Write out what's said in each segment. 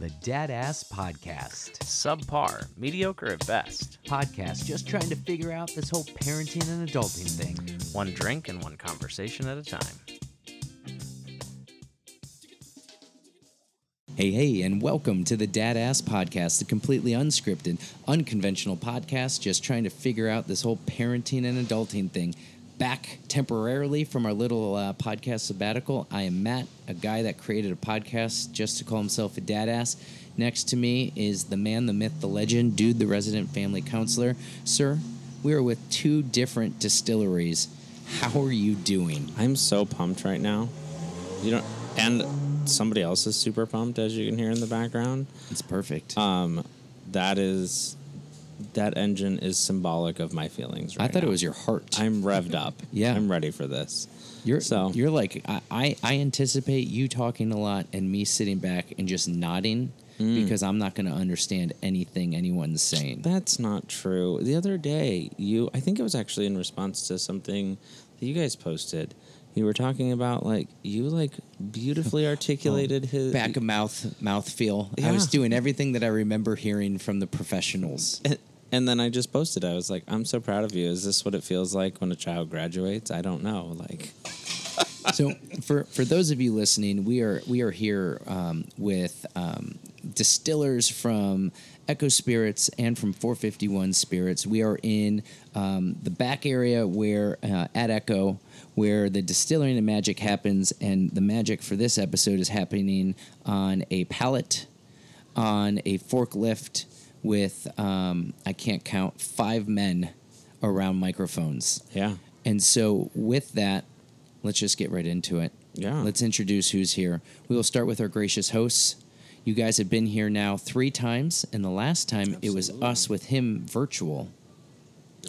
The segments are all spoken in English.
The Dad Ass Podcast. Subpar, mediocre at best. Podcast just trying to figure out this whole parenting and adulting thing. One drink and one conversation at a time. Hey, hey, and welcome to the Dad Ass Podcast, the completely unscripted, unconventional podcast just trying to figure out this whole parenting and adulting thing. Back temporarily from our little uh, podcast sabbatical, I am Matt, a guy that created a podcast just to call himself a dad ass. Next to me is the man, the myth, the legend, dude, the resident family counselor. Sir, we are with two different distilleries. How are you doing? I'm so pumped right now. You know, and somebody else is super pumped, as you can hear in the background. It's perfect. Um, that is that engine is symbolic of my feelings. Right I thought now. it was your heart. I'm revved up. Yeah. I'm ready for this. You're So- you're like I, I I anticipate you talking a lot and me sitting back and just nodding Mm. because I'm not going to understand anything anyone's saying. That's not true. The other day, you I think it was actually in response to something that you guys posted. You were talking about like you like beautifully articulated his Back of mouth mouth feel. I was doing everything that I remember hearing from the professionals. And, then I just posted. I was like, "I'm so proud of you. Is this what it feels like when a child graduates? I don't know. Like, so for for those of you listening, we are we are here um, with um, distillers from Echo Spirits and from 451 Spirits. We are in um, the back area where uh, at Echo where the distilling and magic happens, and the magic for this episode is happening on a pallet on a forklift with um, I can't count five men around microphones. yeah, And so, with that, let's just get right into it. Yeah. Let's introduce who's here. We will start with our gracious hosts. You guys have been here now three times, and the last time it was us with him virtual.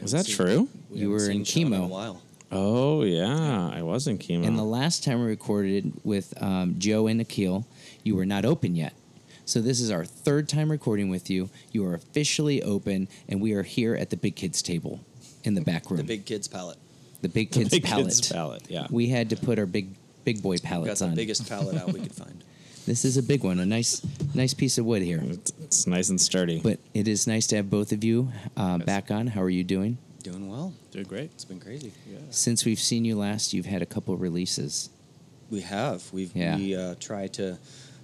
is that true? We You were in seen Sean chemo. a while. Oh yeah, I was in chemo. And the last time we recorded with um, Joe and Nikhil, you were not open yet. So this is our third time recording with you. You are officially open, and we are here at the big kids table in the back room. The big kids palette. the big The kids big palette. kids palette, yeah. We had to put our big big boy Got palettes the on. biggest palette out we could find. This is a big one, a nice, nice piece of wood here. it's, it's nice and sturdy. But it is nice to have both of you uh, Yes. back on. How are you doing? Doing well. doing great. It's been crazy. Yeah. Since we've seen you last, you've had a couple releases. We have. We've Yeah. we uh, try to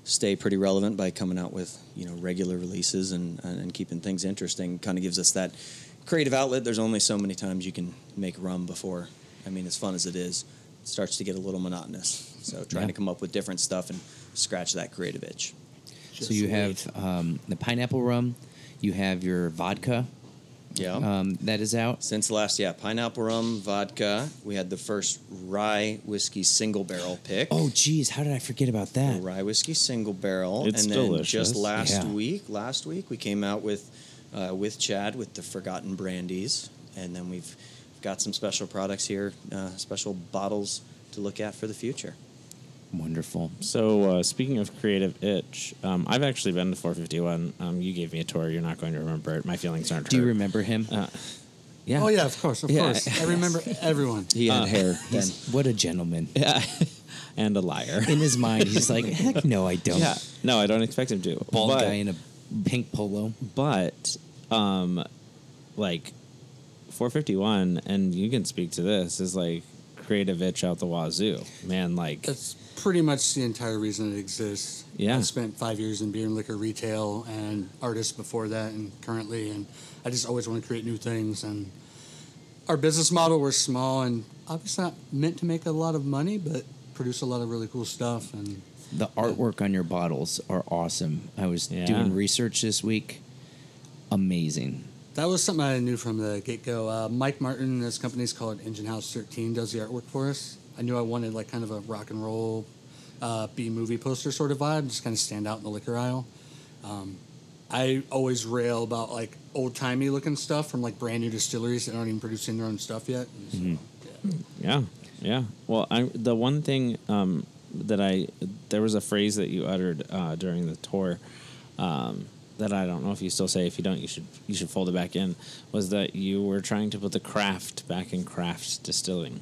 stay pretty relevant by coming out with you know regular releases and and, and keeping things interesting. Kind of gives us that creative outlet. There's only so many times you can make rum before. I mean, as fun as it is, it starts to get a little monotonous. So trying Yeah. to come up with different stuff and scratch that creative itch. so you have um, the pineapple rum, you have your vodka Yeah. um, that is out. Since last, yeah, pineapple rum, vodka. We had the first rye whiskey single barrel pick. Oh, geez, how did I forget about The that? rye whiskey single barrel. It's and then delicious. just last Yeah. week, last week we came out with uh, with Chad with the Forgotten Brandies, and then we've got some special products here, uh, special bottles to look at for the future. Wonderful. So uh, speaking of creative itch, um, I've actually been to 451. Um, you gave me a tour. You're not going to remember it. My feelings aren't. Do you remember him? Uh, yeah. Oh yeah, of course, of Yeah. course. I remember everyone. He had hair then. What a gentleman. Yeah. and a liar. In his mind, he's like, heck no, I don't. yeah. No, I don't expect him to. Bald But- guy in a pink polo. but um like 451 and you can speak to this is like creative itch out the wazoo man like That's pretty much the entire reason it exists. Yeah. I spent five years in beer and liquor retail and artists before that and currently, and I just always want to create new things. And our business model, we're small and obviously not meant to make a lot of money, but produce a lot of really cool stuff. And The artwork on your bottles are awesome. I was Yeah. doing research this week. Amazing. that was something I knew from the get go. Uh, Mike Martin, this company's called Engine House 13, does the artwork for us. I knew I wanted like kind of a rock and roll uh, B movie poster sort of vibe, just kind of stand out in the liquor aisle. Um, I always rail about like old timey looking stuff from like brand new distilleries that aren't even producing their own stuff yet. So, yeah. yeah yeah well i the one thing um that i there was a phrase that you uttered uh during the tour um that I don't know if you still say. If you don't, you should you should fold it back in. Was that you were trying to put the craft back in craft distilling?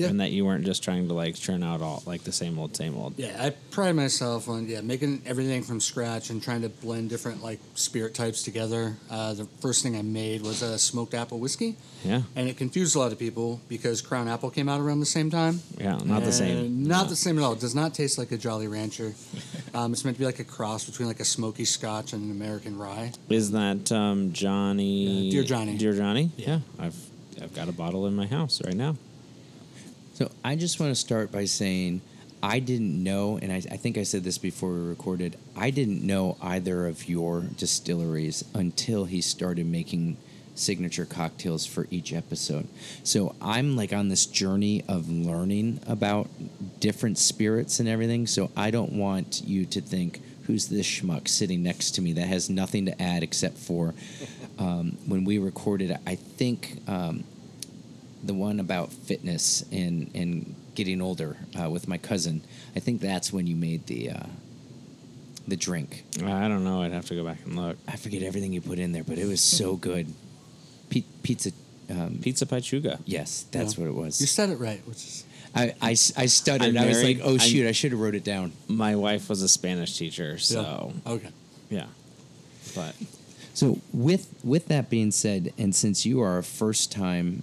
Yeah. and that you weren't just trying to like churn out all like the same old, same old. Yeah, I pride myself on yeah making everything from scratch and trying to blend different like spirit types together. Uh, the first thing I made was a smoked apple whiskey, Yeah, and it confused a lot of people because Crown Apple came out around the same time. yeah, not the same. Not No. the same at all. It does not taste like a Jolly Rancher. um, it's meant to be like a cross between like a smoky Scotch and an American rye. Is that um, Johnny? Yeah, Dear Johnny. Dear Johnny. Yeah. I've I've got a bottle in my house right now. So I just want to start by saying I didn't know, and I, I think I said this before we recorded. I didn't know either of your distilleries until he started making signature cocktails for each episode. So I'm like on this journey of learning about different spirits and everything. So I don't want you to think, who's this schmuck sitting next to me that has nothing to add except for um, when we recorded, I think um, the one about fitness and and getting older uh, with my cousin. I think that's when you made the uh, the drink. I don't know. I'd have to go back and look. I forget everything you put in there, but it was so good. P- pizza. Um, Pizza Pachuga. yes, that's Yeah. what it was. You said it right, which is I, I, s- I stuttered. I'm I was married. like, oh I'm- shoot, I should have wrote it down. My wife was a Spanish teacher, so okay. yeah. But So with with that being said, and since you are a first time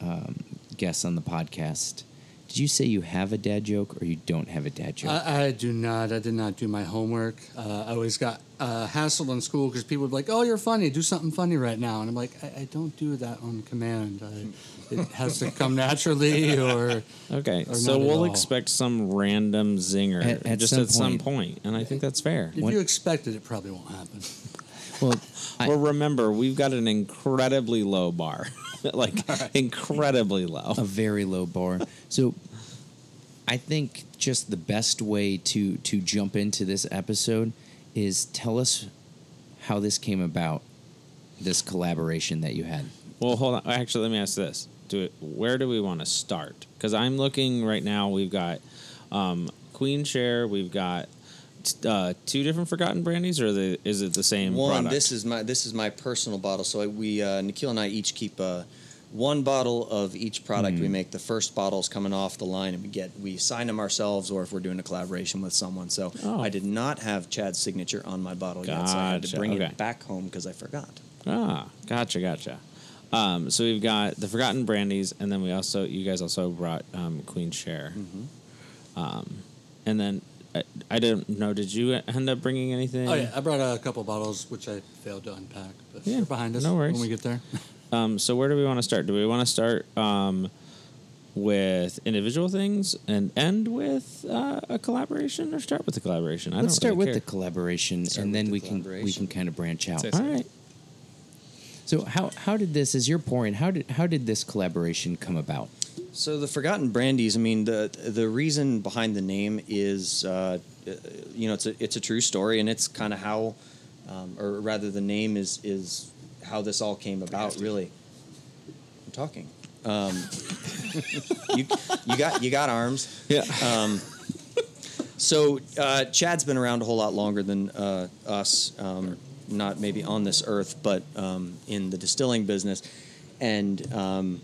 um, guest on the podcast, did you say you have a dad joke or you don't have a dad joke? I, I do not. I did not do my homework. Uh, I always got uh, hassled in school because people would be like, "Oh, you're funny. Do something funny right now." And I'm like, I, I don't do that on command. I, it has to come naturally, or okay, Or so not we'll all. expect some random zinger At- at just some at some point. point, and I think that's fair. if What- you expect it, it probably won't happen. Well, I- well, remember we've got an incredibly low bar, like incredibly low. a very low bar. So I think just the best way to to jump into this episode is tell us how this came about, this collaboration that you had. Well, hold on. Actually, let me ask this: Do it. Where do we want to start? Because I'm looking right now. We've got um, Queen Share. We've got uh, two different Forgotten brandies, or the, is it the same One, product? this is my this is my personal bottle. So we uh, Nikhil and I each keep uh, one bottle of each product. Hmm. We make the first bottles coming off the line, and we get we sign them ourselves, or if we're doing a collaboration with someone. So Oh. I did not have Chad's signature on my bottle yet, so I had to bring okay. it back home because I forgot. Ah, gotcha, gotcha. Um, so we've got the Forgotten Brandies, and then we also, you guys also brought um, Queen Share. Mm-hmm. Um, and then I, I don't know. Did you end up bringing anything? Oh yeah, I brought a couple bottles which I failed to unpack, but Yeah, they're behind us no worries. when we get there. Um, so where do we want to start? Do we want to start um, with individual things and end with uh, a collaboration, or start with the collaboration? I Let's don't start really with care. the collaboration, Start and then the we can we can kind of branch out. Say All right. So how how did this? As your point, how did how did this collaboration come about? So the Forgotten Brandies. I mean, the the reason behind the name is, uh, uh, you know, it's a it's a true story, and it's kind of how, um, or rather, the name is is how this all came about. Really, I'm talking. Um, you you got you got arms. Yeah. Um, so uh, Chad's been around a whole lot longer than uh, us. Um, not maybe on this earth, but um, in the distilling business, and um,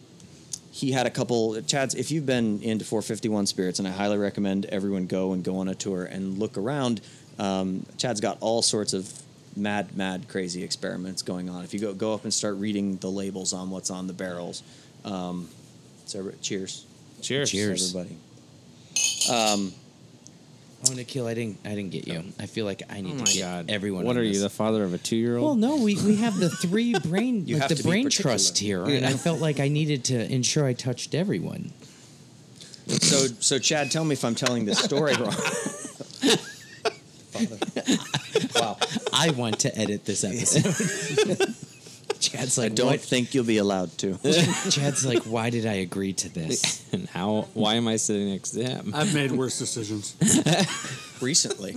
he had a couple. Chad's. If you've been into 451 spirits, and I highly recommend everyone go and go on a tour and look around. Um, Chad's got all sorts of mad, mad, crazy experiments going on. If you go go up and start reading the labels on what's on the barrels. Um, so cheers, Cheers. Cheers. everybody. Um, Oh, Nikhil, I didn't I didn't get you. I feel like I Oh need my to get God. everyone. What on are you, this. the father of a two-year-old? Well, no, we, we have the three brain You like have the to be brain particular. trust here, and I felt like I needed to ensure I touched everyone. so so Chad, tell me if I'm telling this story wrong. wow. I want to edit this episode. Chad's like, I like, don't what? think you'll be allowed to. Chad's like, why did I agree to this? and how? Why am I sitting next to him? I've made worse decisions. recently.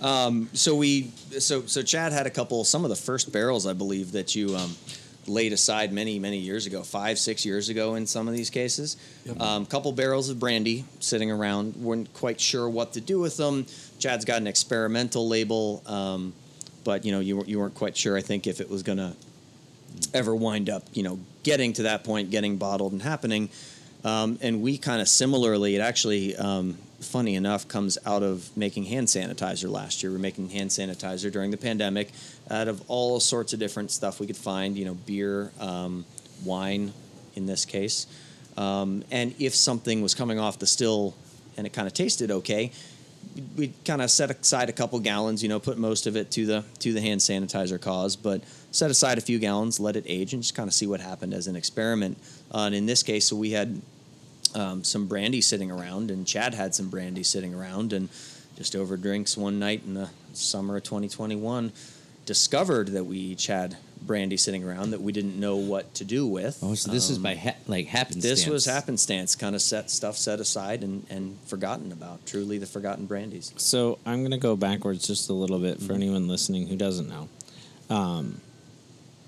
um, so we, so so Chad had a couple, some of the first barrels, I believe, that you um, laid aside many many years ago, five six years ago, in some of these cases. Yep. Um, couple barrels of brandy sitting around, weren't quite sure what to do with them. Chad's got an experimental label, um, but you know you weren't- you weren't quite sure. I think if it was gonna ever wind up, you know, getting to that point, getting bottled and happening. Um, and we kind of similarly, it actually, um, funny enough, comes out of making hand sanitizer last year. We're making hand sanitizer during the pandemic out of all sorts of different stuff we could find, you know, beer, um, wine in this case. Um, and if something was coming off the still and it kind of tasted okay, we kind of set aside a couple gallons, you know, put most of it to the to the hand sanitizer cause, but set aside a few gallons, let it age, and just kind of see what happened as an experiment. Uh, and in this case, so we had um, some brandy sitting around, and Chad had some brandy sitting around, and just over drinks one night in the summer of 2021, discovered that we each had brandy sitting around that we didn't know what to do with. Oh, so this is Um, by ha- like happenstance. this was happenstance, kind of set stuff set aside and, and forgotten about. Truly, the forgotten brandies. So I'm going to go backwards just a little bit for anyone listening who doesn't know. Um,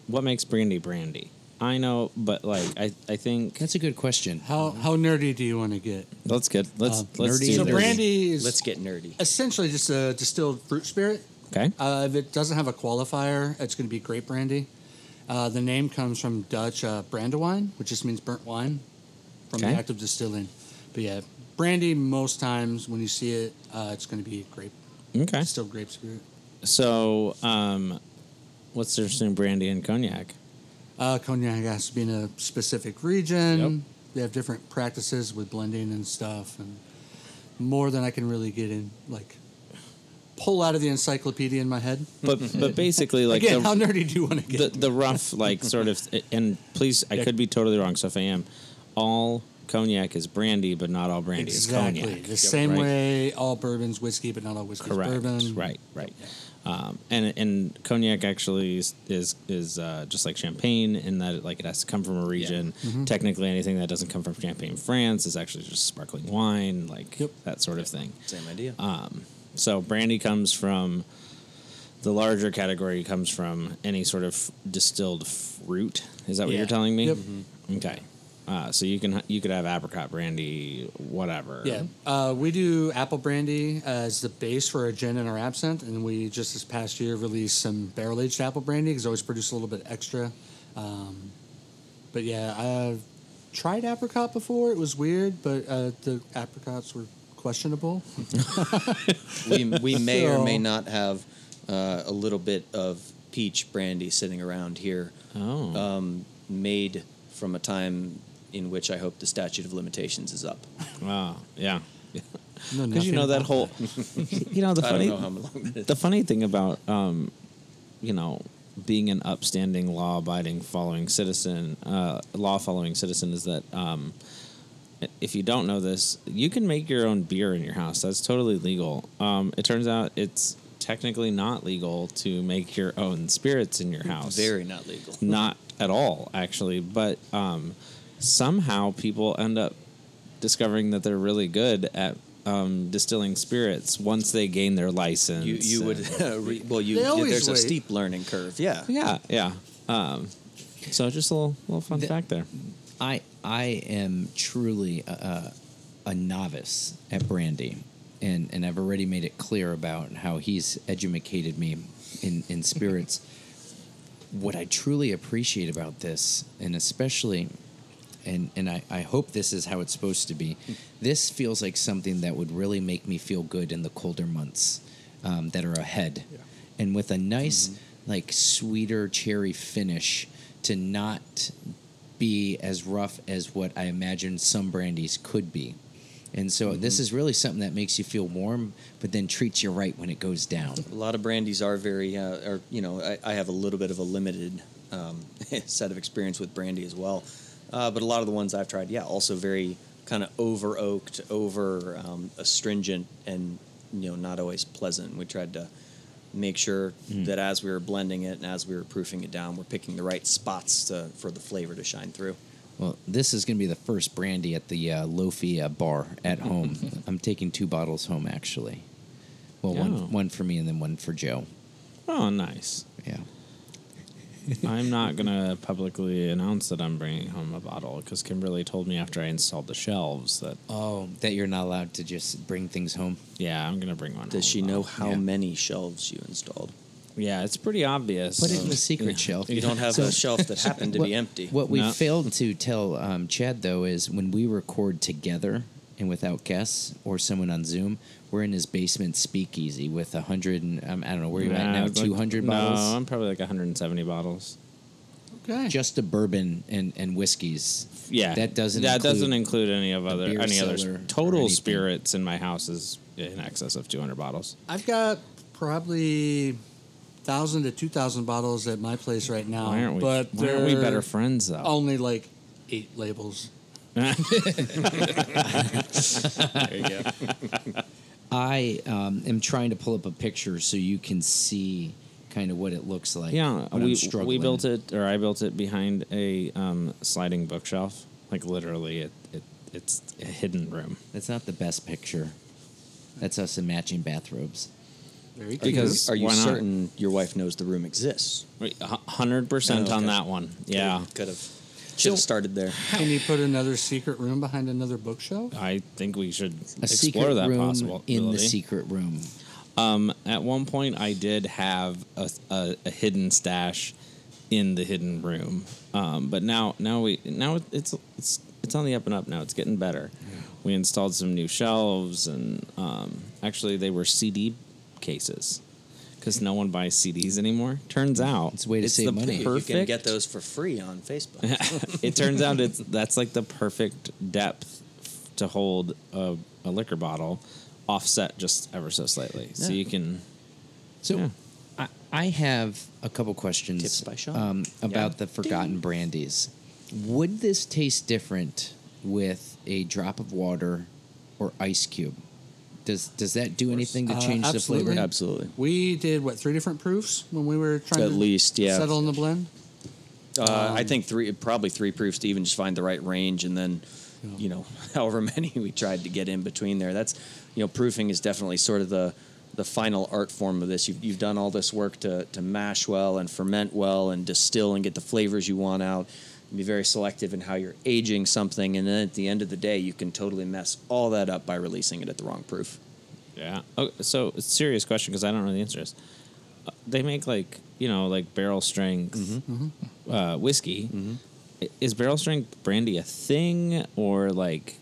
what makes brandy brandy? I know, but like I, I think That's a good question. How how nerdy do you want to get? let's get let's Uh, let's nerdy do So nerdy. brandy is Let's get nerdy. essentially just a distilled fruit spirit. Okay. Uh, if it doesn't have a qualifier, it's going to be grape brandy. Uh, the name comes from Dutch uh, brandewine, which just means burnt wine, from Okay. the act of distilling. But yeah, brandy most times when you see it, uh, it's going to be grape, Okay. Still grape spirit. So, um, what's the difference between brandy and cognac? Uh, cognac has to be in a specific region. Yep. They have different practices with blending and stuff, and more than I can really get in, like pull out of the encyclopedia in my head. But but basically, like Again, the, how nerdy do you want to get? the the rough like sort of and please I Yeah. could be totally wrong. So if I am, all cognac is brandy, but not all brandy exactly is cognac. the same right? way all bourbon's whiskey, but not all whiskey's Correct. bourbon. Right. Right. Um, and and cognac actually is is, is uh, just like champagne in that it, like it has to come from a region. Mm-hmm. Technically, anything that doesn't come from Champagne, France, is actually just sparkling wine, like Yep. that sort of thing. Same idea. So brandy comes from the larger category comes from any sort of distilled fruit. Is that what Yeah. you're telling me? Yep. Okay. Uh, so you can you could have apricot brandy, whatever. Yeah, uh, we do apple brandy as the base for our gin and our absinthe, and we just this past year released some barrel aged apple brandy because we always produce a little bit extra. Um, but yeah, I've tried apricot before. It was weird, but uh, the apricots were questionable. we, we may or may not have uh, a little bit of peach brandy sitting around here, Oh. um, made from a time in which I hope the statute of limitations is up. Wow. Yeah. No, Because you know that whole, you know the I funny, don't know how long that is. the funny thing about, um, you know, being an upstanding, law-abiding, following citizen, uh, law-following citizen, is that um, if you don't know this, you can make your own beer in your house. That's totally legal. Um, it turns out it's technically not legal to make your own spirits in your house. Very not legal. not at all, actually. But um, somehow people end up discovering that they're really good at um, distilling spirits once they gain their license. You you would uh, re, well you They always there's a steep learning curve. Yeah. yeah, yeah. Um, so just a little little fun The- fact there. I I am truly a, a, a novice at brandy, and and I've already made it clear about how he's educated me in in spirits. what I truly appreciate about this, and especially, and and I, I hope this is how it's supposed to be. This feels like something that would really make me feel good in the colder months um, that are ahead, and with a nice like sweeter cherry finish to not be as rough as what I imagine some brandies could be. And so this is really something that makes you feel warm, but then treats you right when it goes down. A lot of brandies are very, uh, or you know, I, I have a little bit of a limited um, set of experience with brandy as well. Uh, but a lot of the ones I've tried, yeah, also very kind of over oaked, over um, astringent, and you know, not always pleasant. We tried to make sure that as we were blending it and as we were proofing it down, we're picking the right spots to, for the flavor to shine through. Well, this is going to be the first brandy at the uh, Lofi uh, bar at home. I'm taking two bottles home, actually. Well, Oh. one one for me and then one for Joe. Oh, nice. Yeah. I'm not gonna publicly announce that I'm bringing home a bottle because Kimberly told me after I installed the shelves that Oh, that you're not allowed to just bring things home. yeah, I'm gonna bring one. Does home, she know though. how yeah. many shelves you installed? Yeah, it's pretty obvious. Put it in the Yeah. secret shelf. You don't have So- a shelf that happened to what, be empty. What we No. failed to tell um, Chad though is when we record together and without guests or someone on Zoom, we're in his basement speakeasy with a hundred and um, I don't know where you at Nah, now, it's like- two hundred No, bottles. I'm probably like 170 bottles. Okay. Just a bourbon and, and whiskeys. Yeah, that doesn't. that include doesn't include any of other beer any other total spirits in my house is in excess of 200 bottles. I've got probably thousand to two thousand bottles at my place right now. Why aren't we? But why aren't we better friends though? Only like eight labels. there you go. I um, am trying to pull up a picture so you can see kind of what it looks like. yeah, we we built it, or I built it behind a um, sliding bookshelf. Like literally, it, it it's a hidden room. That's not the best picture. That's us in matching bathrobes. Very cute. Because- Are you certain your wife knows the room exists? Hundred percent Oh, on that one. Yeah, Could have. Should have started there. Can you put another secret room behind another bookshelf? I think we should A explore secret that room possibility. in the secret room. Um, at one point, I did have a, a, a hidden stash in the hidden room, um, but now now we now it's it's it's on the up and up. Now it's getting better. We installed some new shelves, and um, actually, they were CD cases because no one buys CDs anymore. Turns out It's a way to save the money. You can Perfect. You can get those for free on Facebook. it turns out it's that's like the perfect depth to hold a, a liquor bottle, offset just ever so slightly, so you can. So, Yeah. I, I have a couple questions Tips by Sean. um, about Yeah. the forgotten brandies. Would this taste different with a drop of water or ice cube? Does does that do anything to Uh, change the flavor? Absolutely. We did what three different proofs when we were trying At to least, yeah. settle in the blend. Uh, I think three, probably three proofs to even just find the right range, and then, you know, however many we tried to get in between there. That's, you know, proofing is definitely sort of the the final art form of this. You've, you've done all this work to to mash well and ferment well and distill and get the flavors you want out. Be very selective in how you're aging something, and then at the end of the day, you can totally mess all that up by releasing it at the wrong proof. Yeah. Oh, so it's a serious question because I don't know the answer. Is uh, they make like you know like barrel strength uh, whiskey? I- Is barrel strength brandy a thing or like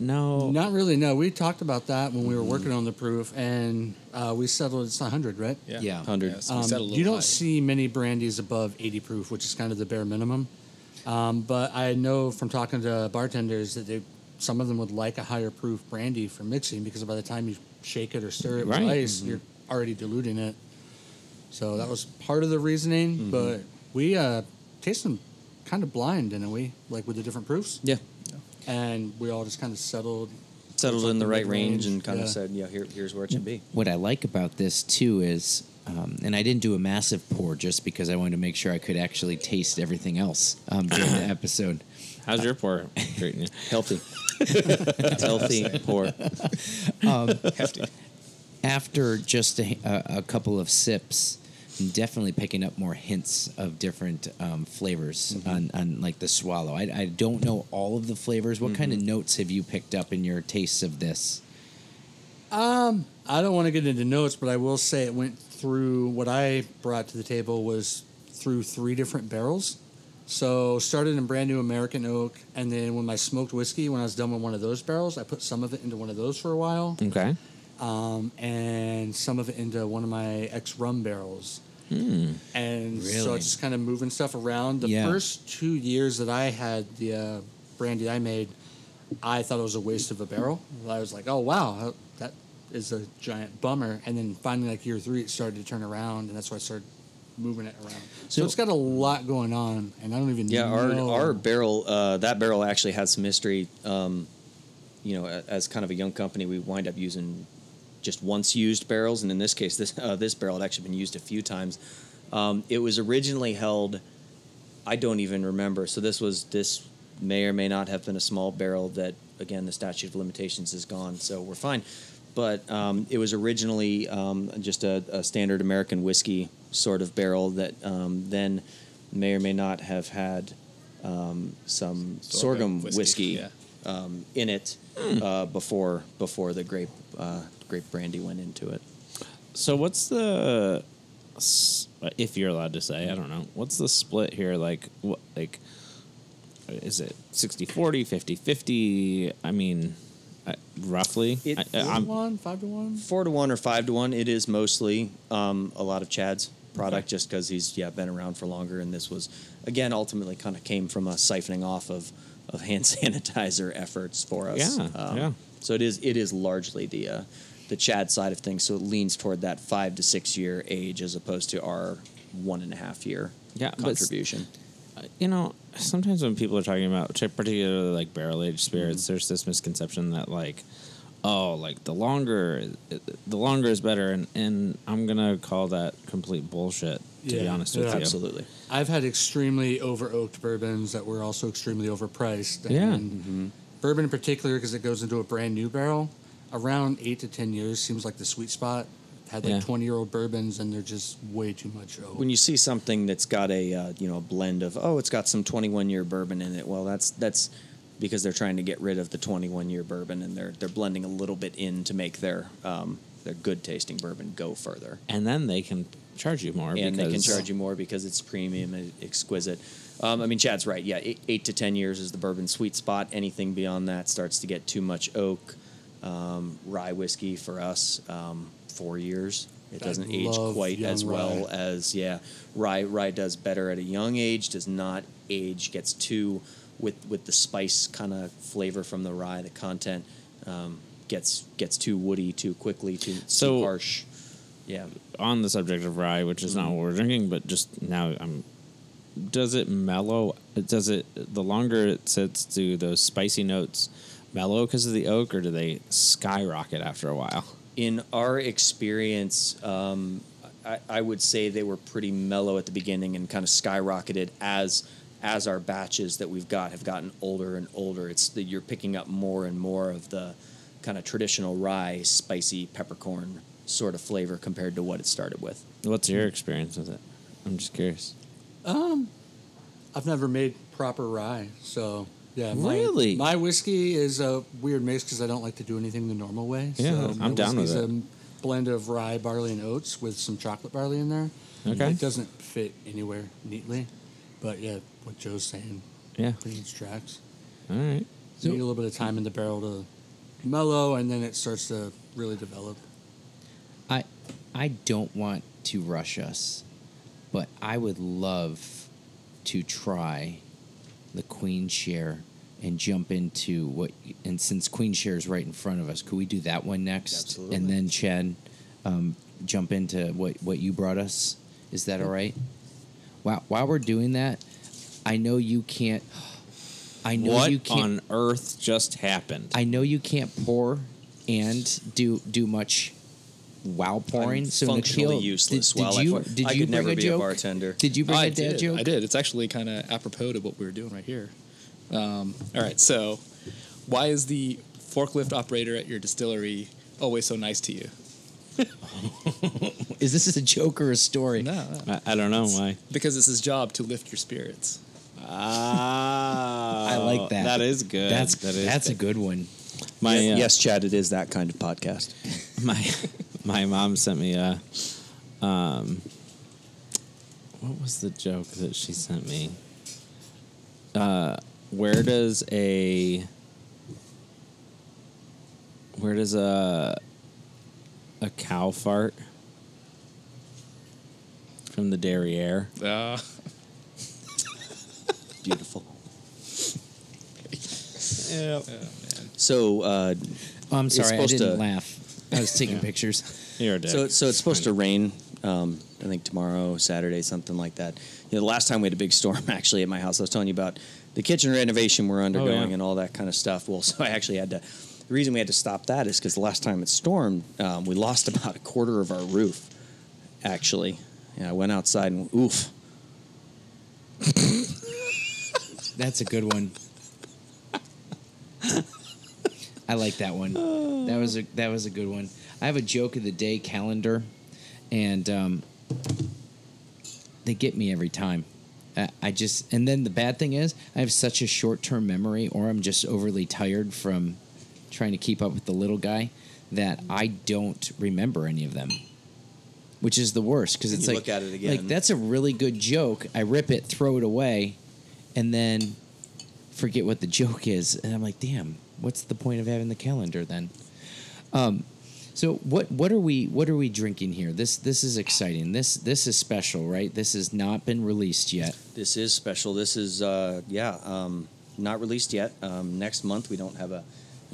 no? Not really. No, we talked about that when we were working on the proof, and uh, we settled it's 100, right? Yeah. Yeah. 100. Yeah, so Um, set a little you don't high. see many brandies above 80 proof, which is kind of the bare minimum. Um, but I know from talking to bartenders that they, some of them would like a higher proof brandy for mixing because by the time you shake it or stir it Right. with ice, you're already diluting it. So that was part of the reasoning. But we uh, tasted them kind of blind, didn't we? Like with the different proofs, Yeah. and we all just kind of settled. Settled in the right range mid-range, and kind yeah. of said, yeah, here, here's where it should be. What I like about this too is, um, and I didn't do a massive pour just because I wanted to make sure I could actually taste everything else um, during the episode. How's your pour treating you? Healthy. Healthy, poor. Hefty. After just a, a, a couple of sips, I'm definitely picking up more hints of different um, flavors on, on like the swallow. I, I don't know all of the flavors. What kind of notes have you picked up in your tastes of this? Um, I don't want to get into notes, but I will say it went through what I brought to the table was through three different barrels. So started in brand new American oak, and then when my smoked whiskey, when I was done with one of those barrels, I put some of it into one of those for a while, Okay. um, and some of it into one of my ex rum barrels. And so Really? it's just kind of moving stuff around. The Yeah. first two years that I had the uh, brandy I made, I thought it was a waste of a barrel. I was like, oh wow, is a giant bummer. And then finally, like year three, it started to turn around, and that's why I started moving it around. So, So- it's got a lot going on, and I don't even Yeah, our know. our barrel uh, that barrel actually had some history. Um, you know, as kind of a young company, we wind up using just once used barrels, and in this case, this uh, this barrel had actually been used a few times. Um, it was originally held. I don't even remember. So this was this may or may not have been a small barrel that again the statute of limitations is gone, so we're fine. But um, it was originally um, just a, a standard American whiskey sort of barrel that um, then may or may not have had um, some sorghum, whiskey, whiskey, um, in it uh, before before the grape uh, grape brandy went into it. So what's the if you're allowed to say, I don't know. What's the split here? Like, what, like, is it 60 40, 50 50? I mean, uh, roughly. It- I, Four to I'm, one, five to one. Four to one or five to one. It is mostly um, a lot of Chad's product, just because he's yeah been around for longer, and this was again ultimately kind of came from a siphoning off of of hand sanitizer efforts for us. Yeah, Um, yeah. So it is it is largely the uh, the Chad side of things. So it leans toward that five to six year age as opposed to our one and a half year Yeah, but contribution. You know, sometimes when people are talking about particularly like barrel aged spirits, Mm-hmm. there's this misconception that like, oh, like the longer, the longer is better, and and I'm gonna call that complete bullshit. To be Yeah, honest with yeah. you, Absolutely. I've had extremely over oaked bourbons that were also extremely overpriced. Yeah. And Bourbon in particular, because it goes into a brand new barrel, around eight to 10 years seems like the sweet spot. Had like Yeah. 20 year old bourbons, and they're just way too much oak. when you see something that's got a uh, you know a blend of oh it's got some 21 year bourbon in it well that's that's because they're trying to get rid of the 21 year bourbon and they're they're blending a little bit in to make their um, their good tasting bourbon go further and then they can charge you more. and they can because- charge you more because it's premium and exquisite um, I mean Chad's right yeah eight, eight to 10 years is the bourbon sweet spot anything beyond that starts to get too much oak um, rye whiskey for us um, four years it doesn't age quite as well rye. as yeah rye rye does better at a young age does not age gets too with with the spice kind of flavor from the rye the content um, gets gets too woody too quickly too, So- too harsh yeah on the subject of rye, which is not what we're drinking, but just now I'm. Does it mellow? Does it the longer it sits, do those spicy notes mellow because of the oak, or do they skyrocket after a while? In our experience, um, I, I would say they were pretty mellow at the beginning and kind of skyrocketed as as our batches that we've got have gotten older and older. It's that you're picking up more and more of the kind of traditional rye, spicy peppercorn sort of flavor compared to what it started with. What's your experience with it? I'm just curious. Um, I've never made proper rye, so yeah. My, Really? My whiskey is a weird mix because I don't like to do anything the normal way. Yeah, so I'm my down with whiskey's it. A blend of rye, barley, and oats with some chocolate barley in there. Okay. It doesn't fit anywhere neatly, but yeah, what Joe's saying, Yeah. pretty much tracks. All right. So you need a little bit of time in the barrel to mellow, and then it starts to really develop. I I don't want to rush us, but I would love to try the Queen Share and jump into what. And since Queen Share is right in front of us, could we do that one next? Absolutely. And then Chad, um, jump into what what you brought us. Is that all right? While while we're doing that, I know you can't. I know what you can't. on earth just happened? I know you can't pour and do do much while pouring. I'm so functionally Nikhil, useless Did, did while you pour. did I you could bring never a be a bartender. Did you bring I a dad did. joke? I did. It's actually kind of apropos to what we were doing right here. Um, all right. So, why is the forklift operator at your distillery always so nice to you? Is this a joke or a story? No, no. I, I don't know why. because it's his job to lift your spirits. Ah, I like that. That is good. That's that is that's a good one. my Yes, uh, yes, Chad, it is that kind of podcast. my my mom sent me a um what was the joke that she sent me uh where does a where does a a cow fart from the derriere Uh, Beautiful. yeah oh, man. So, uh, Oh, I'm sorry, I supposed didn't to- laugh. I was taking pictures. you're a dick. So, so it's supposed to rain. Um, I think tomorrow, Saturday, something like that. You know, the last time we had a big storm, actually, at my house, I was telling you about the kitchen renovation we're undergoing yeah. and all that kind of stuff. Well, so I actually had to. The reason we had to stop that is because the last time it stormed, um, we lost about a quarter of our roof. Actually, yeah, I went outside and oof. That's a good one. I like that one. That was a that was a good one. I have a joke of the day calendar, and um, they get me every time. I, I just and then the bad thing is I have such a short term memory, or I'm just overly tired from trying to keep up with the little guy that I don't remember any of them. which is the worst because it's like look at it again. like that's a really good joke. I rip it, throw it away, and then forget what the joke is, and I'm like, damn, what's the point of having the calendar then? Um, so what what are we what are we drinking here? This this is exciting. This this is special, right? This has not been released yet. This is special. This is uh, yeah, um, not released yet. Um, next month we don't have a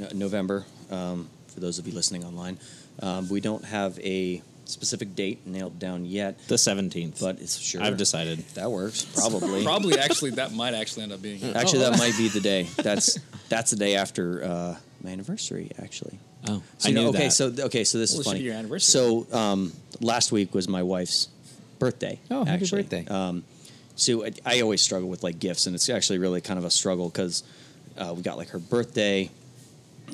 uh, November. Um, for those of you listening online, um, we don't have a specific date nailed down yet. The seventeenth. But it's sure I've decided. that works probably. Probably actually that might actually end up being it. Actually, that might be the day. That's that's the day after uh, my anniversary. Actually. Oh, So, I you know, knew okay, that. so okay, so this Well, is should funny. be your anniversary. So um, last week was my wife's birthday. Oh, happy actually. birthday. Um, so I, I always struggle with like gifts, and it's actually really kind of a struggle because uh, we got like her birthday,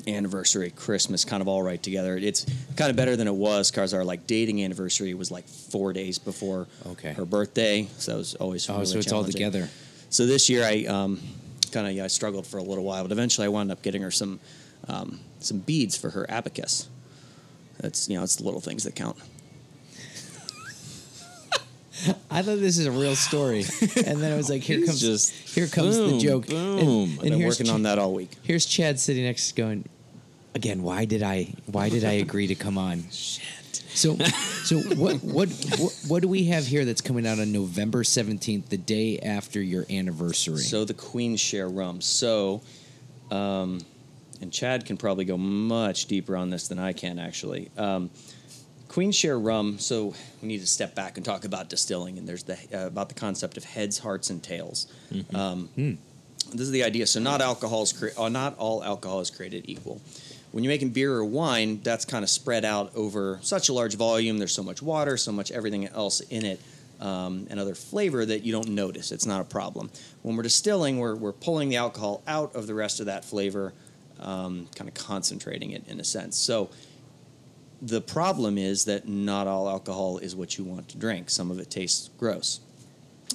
anniversary, Christmas, kind of all right together. It's kind of better than it was because our like dating anniversary was like four days before Okay. her birthday, so it was always Oh, really so it's all together. So this year I um, kind of yeah, I struggled for a little while, but eventually I wound up getting her some um, some beads for her abacus. That's you know it's the little things that count. I thought this is a real story, and then I was like, "Here He's comes just here comes the joke." boom. And, I've been working Ch- on that all week. Here's Chad sitting next, going, "Again, why did I? Why did I agree to come on?" Shit. So, so what, what, what, what do we have here that's coming out on November seventeenth, the day after your anniversary? So the Queen Share rum. So, um, and Chad can probably go much deeper on this than I can actually. Um, Queen Share rum. So we need to step back and talk about distilling, and there's the uh, about the concept of heads, hearts, and tails. Um, This is the idea. So not alcohol is cre- uh, not all alcohol is created equal. When you're making beer or wine, that's kind of spread out over such a large volume. There's so much water, so much everything else in it, um, and other flavor that you don't notice. It's not a problem. When we're distilling, we're, we're pulling the alcohol out of the rest of that flavor, um, kind of concentrating it in a sense. So the problem is that not all alcohol is what you want to drink. Some of it tastes gross.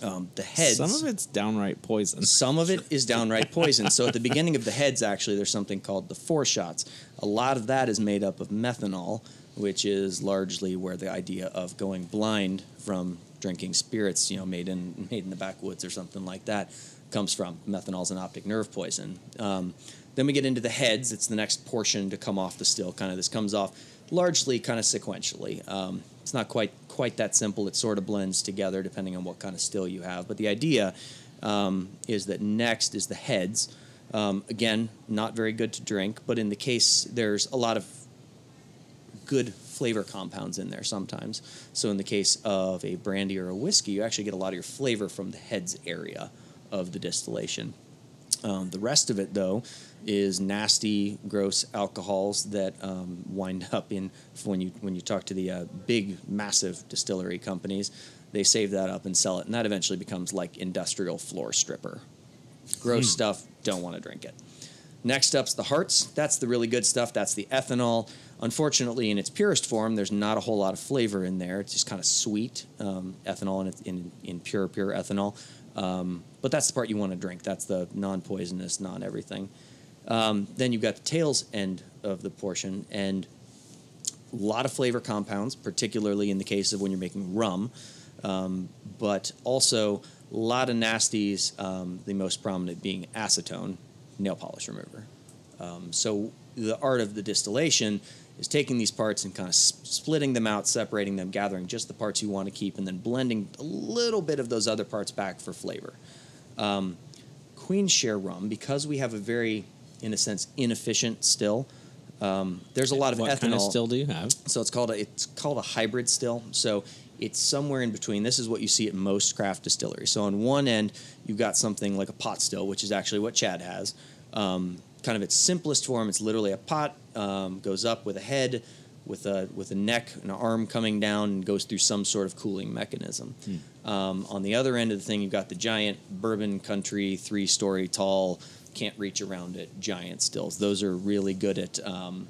Um, the heads. Some of it's downright poison. Some of it is downright poison. So at the beginning of the heads, actually, there's something called the foreshots. A lot of that is made up of methanol, which is largely where the idea of going blind from drinking spirits, you know, made in made in the backwoods or something like that, comes from. Methanol is an optic nerve poison. Um, then we get into the heads. It's the next portion to come off the still. Kind of this comes off largely kind of sequentially. Um, it's not quite quite that simple. It sort of blends together depending on what kind of still you have. But the idea um, is that next is the heads. Um, again, not very good to drink, but in the case there's a lot of good flavor compounds in there sometimes. So in the case of a brandy or a whiskey, you actually get a lot of your flavor from the heads area of the distillation. Um, the rest of it, though, is nasty, gross alcohols that um, wind up in when you when you talk to the uh, big, massive distillery companies. They save that up and sell it, and that eventually becomes like industrial floor stripper. Gross stuff. Don't want to drink it. Next up's the hearts. That's the really good stuff. That's the ethanol. Unfortunately, in its purest form, there's not a whole lot of flavor in there. It's just kind of sweet um, ethanol in, in in pure pure ethanol. Um, but that's the part you want to drink. That's the non-poisonous, non-everything. Um, then you've got the tails end of the portion, and a lot of flavor compounds, particularly in the case of when you're making rum, um, but also a lot of nasties. Um, the most prominent being acetone, nail polish remover. Um, so the art of the distillation is taking these parts and kind of splitting them out, separating them, gathering just the parts you want to keep, and then blending a little bit of those other parts back for flavor. Um, Queen Share rum, because we have a very, in a sense, inefficient still. Um, there's a lot of what ethanol. kind of still do you have? So it's called a it's called a hybrid still. So it's somewhere in between. This is what you see at most craft distilleries. So on one end, you've got something like a pot still, which is actually what Chad has. Um, kind of its simplest form. It's literally a pot um, goes up with a head, with a with a neck and an arm coming down, and goes through some sort of cooling mechanism. Um, on the other end of the thing, you've got the giant bourbon country, three story tall, can't reach around it, giant stills. Those are really good at um,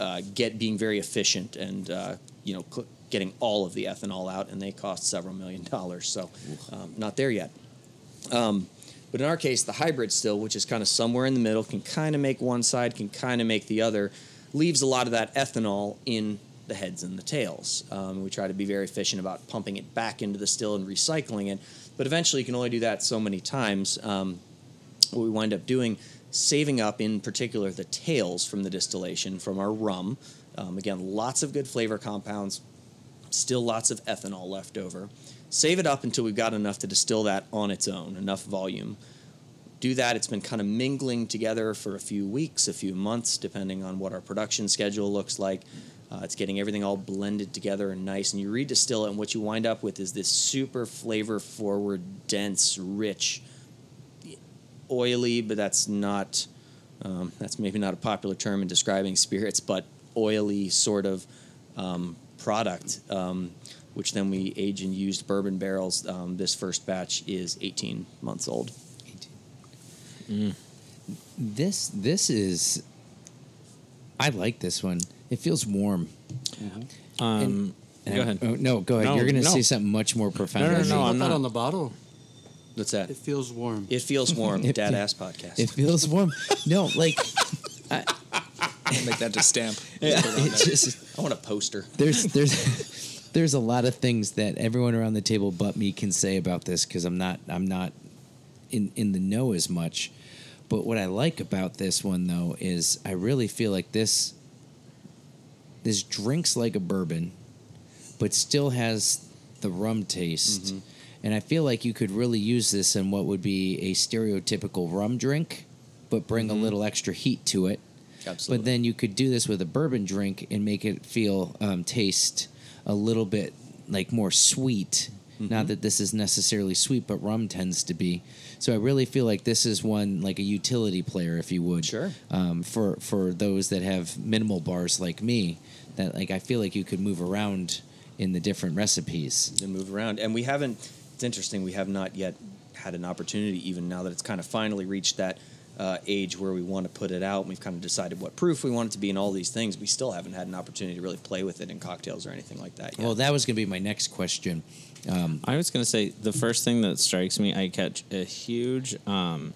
uh, get being very efficient and uh, you know cl- getting all of the ethanol out, and they cost several million dollars. So um, not there yet. But in our case, the hybrid still, which is kind of somewhere in the middle, can kind of make one side, can kind of make the other, leaves a lot of that ethanol in the heads and the tails. Um, we try to be very efficient about pumping it back into the still and recycling it, but eventually you can only do that so many times. Um, what we wind up doing, saving up in particular the tails from the distillation from our rum. Um, again, lots of good flavor compounds, still lots of ethanol left over. Save it up until we've got enough to distill that on its own, enough volume. Do that. It's been kind of mingling together for a few weeks, a few months, depending on what our production schedule looks like. Uh, it's getting everything all blended together and nice. And you redistill it, and what you wind up with is this super flavor forward, dense, rich, oily, but that's not, um, that's maybe not a popular term in describing spirits, but oily sort of um, product, um, which then we age in used bourbon barrels. Um, this first batch is 18 months old. Eighteen. This this is. I like this one. It feels warm. Um, And go I- ahead. oh, no, go ahead. No, You're going to no. say something much more profound. No, no, than no, me. I'm that not. on the bottle. What's that? It feels warm. It feels warm. It Dad fe- ass podcast. It feels warm. No, like Make that just stamp. it just I want a poster. there's there's there's a lot of things that everyone around the table but me can say about this because I'm not I'm not in in the know as much. But what I like about this one though is I really feel like this this drinks like a bourbon, but still has the rum taste. And I feel like you could really use this in what would be a stereotypical rum drink, but bring a little extra heat to it. Absolutely. But then you could do this with a bourbon drink and make it feel um, taste a little bit like more sweet. Mm-hmm. Not that this is necessarily sweet, but rum tends to be. So I really feel like this is one like a utility player, if you would. Sure. Um, for for those that have minimal bars like me, that like I feel like you could move around in the different recipes. and move around. And we haven't. It's interesting. We have not yet had an opportunity, even now that it's kind of finally reached that uh, age where we want to put it out. And we've kind of decided what proof we want it to be, and all these things. We still haven't had an opportunity to really play with it in cocktails or anything like that. Yet. Well, that was going to be my next question. Um, I was going to say the first thing that strikes me, I catch a huge, um,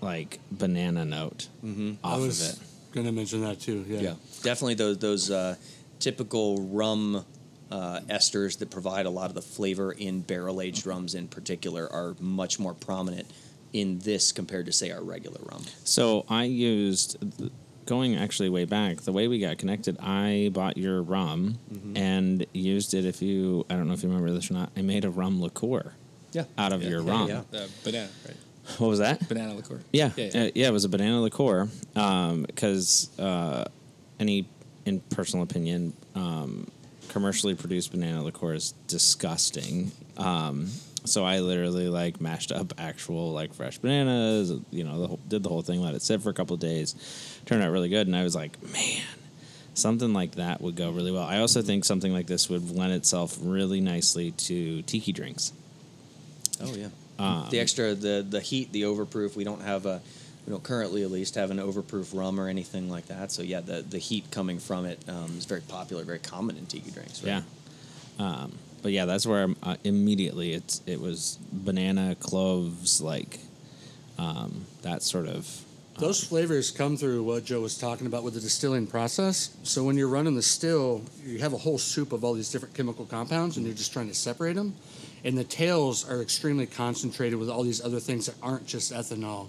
like banana note I off was of it. going to mention that too. Yeah. yeah, definitely those those uh, typical rum. Uh, esters that provide a lot of the flavor in barrel aged rums in particular are much more prominent in this compared to say our regular rum. So I used going actually way back. The way we got connected, I bought your rum and used it. If you, I don't know if you remember this or not. I made a rum liqueur Yeah, out of Yeah, your yeah, rum. yeah. Uh, banana, right? What was that? Banana liqueur. Yeah, Yeah, yeah, yeah. uh, yeah. It was a banana liqueur Um because uh, any, in personal opinion, um, commercially produced banana liqueur is disgusting. Um, so I literally like mashed up actual like fresh bananas. You know, the whole, did the whole thing, let it sit for a couple of days, turned out really good, and I was like, man. Something like that would go really well. I also think something like this would lend itself really nicely to tiki drinks. Oh yeah. Um, the extra the the heat, the overproof. We don't have a we don't currently at least have an overproof rum or anything like that. So yeah, the the heat coming from it um, is very popular, very common in tiki drinks. Right? Yeah. Um, but yeah, that's where I'm, uh, immediately it's it was banana cloves like um, that sort of. Those flavors come through what Joe was talking about with the distilling process. So when you're running the still, you have a whole soup of all these different chemical compounds, and you're just trying to separate them. And the tails are extremely concentrated with all these other things that aren't just ethanol.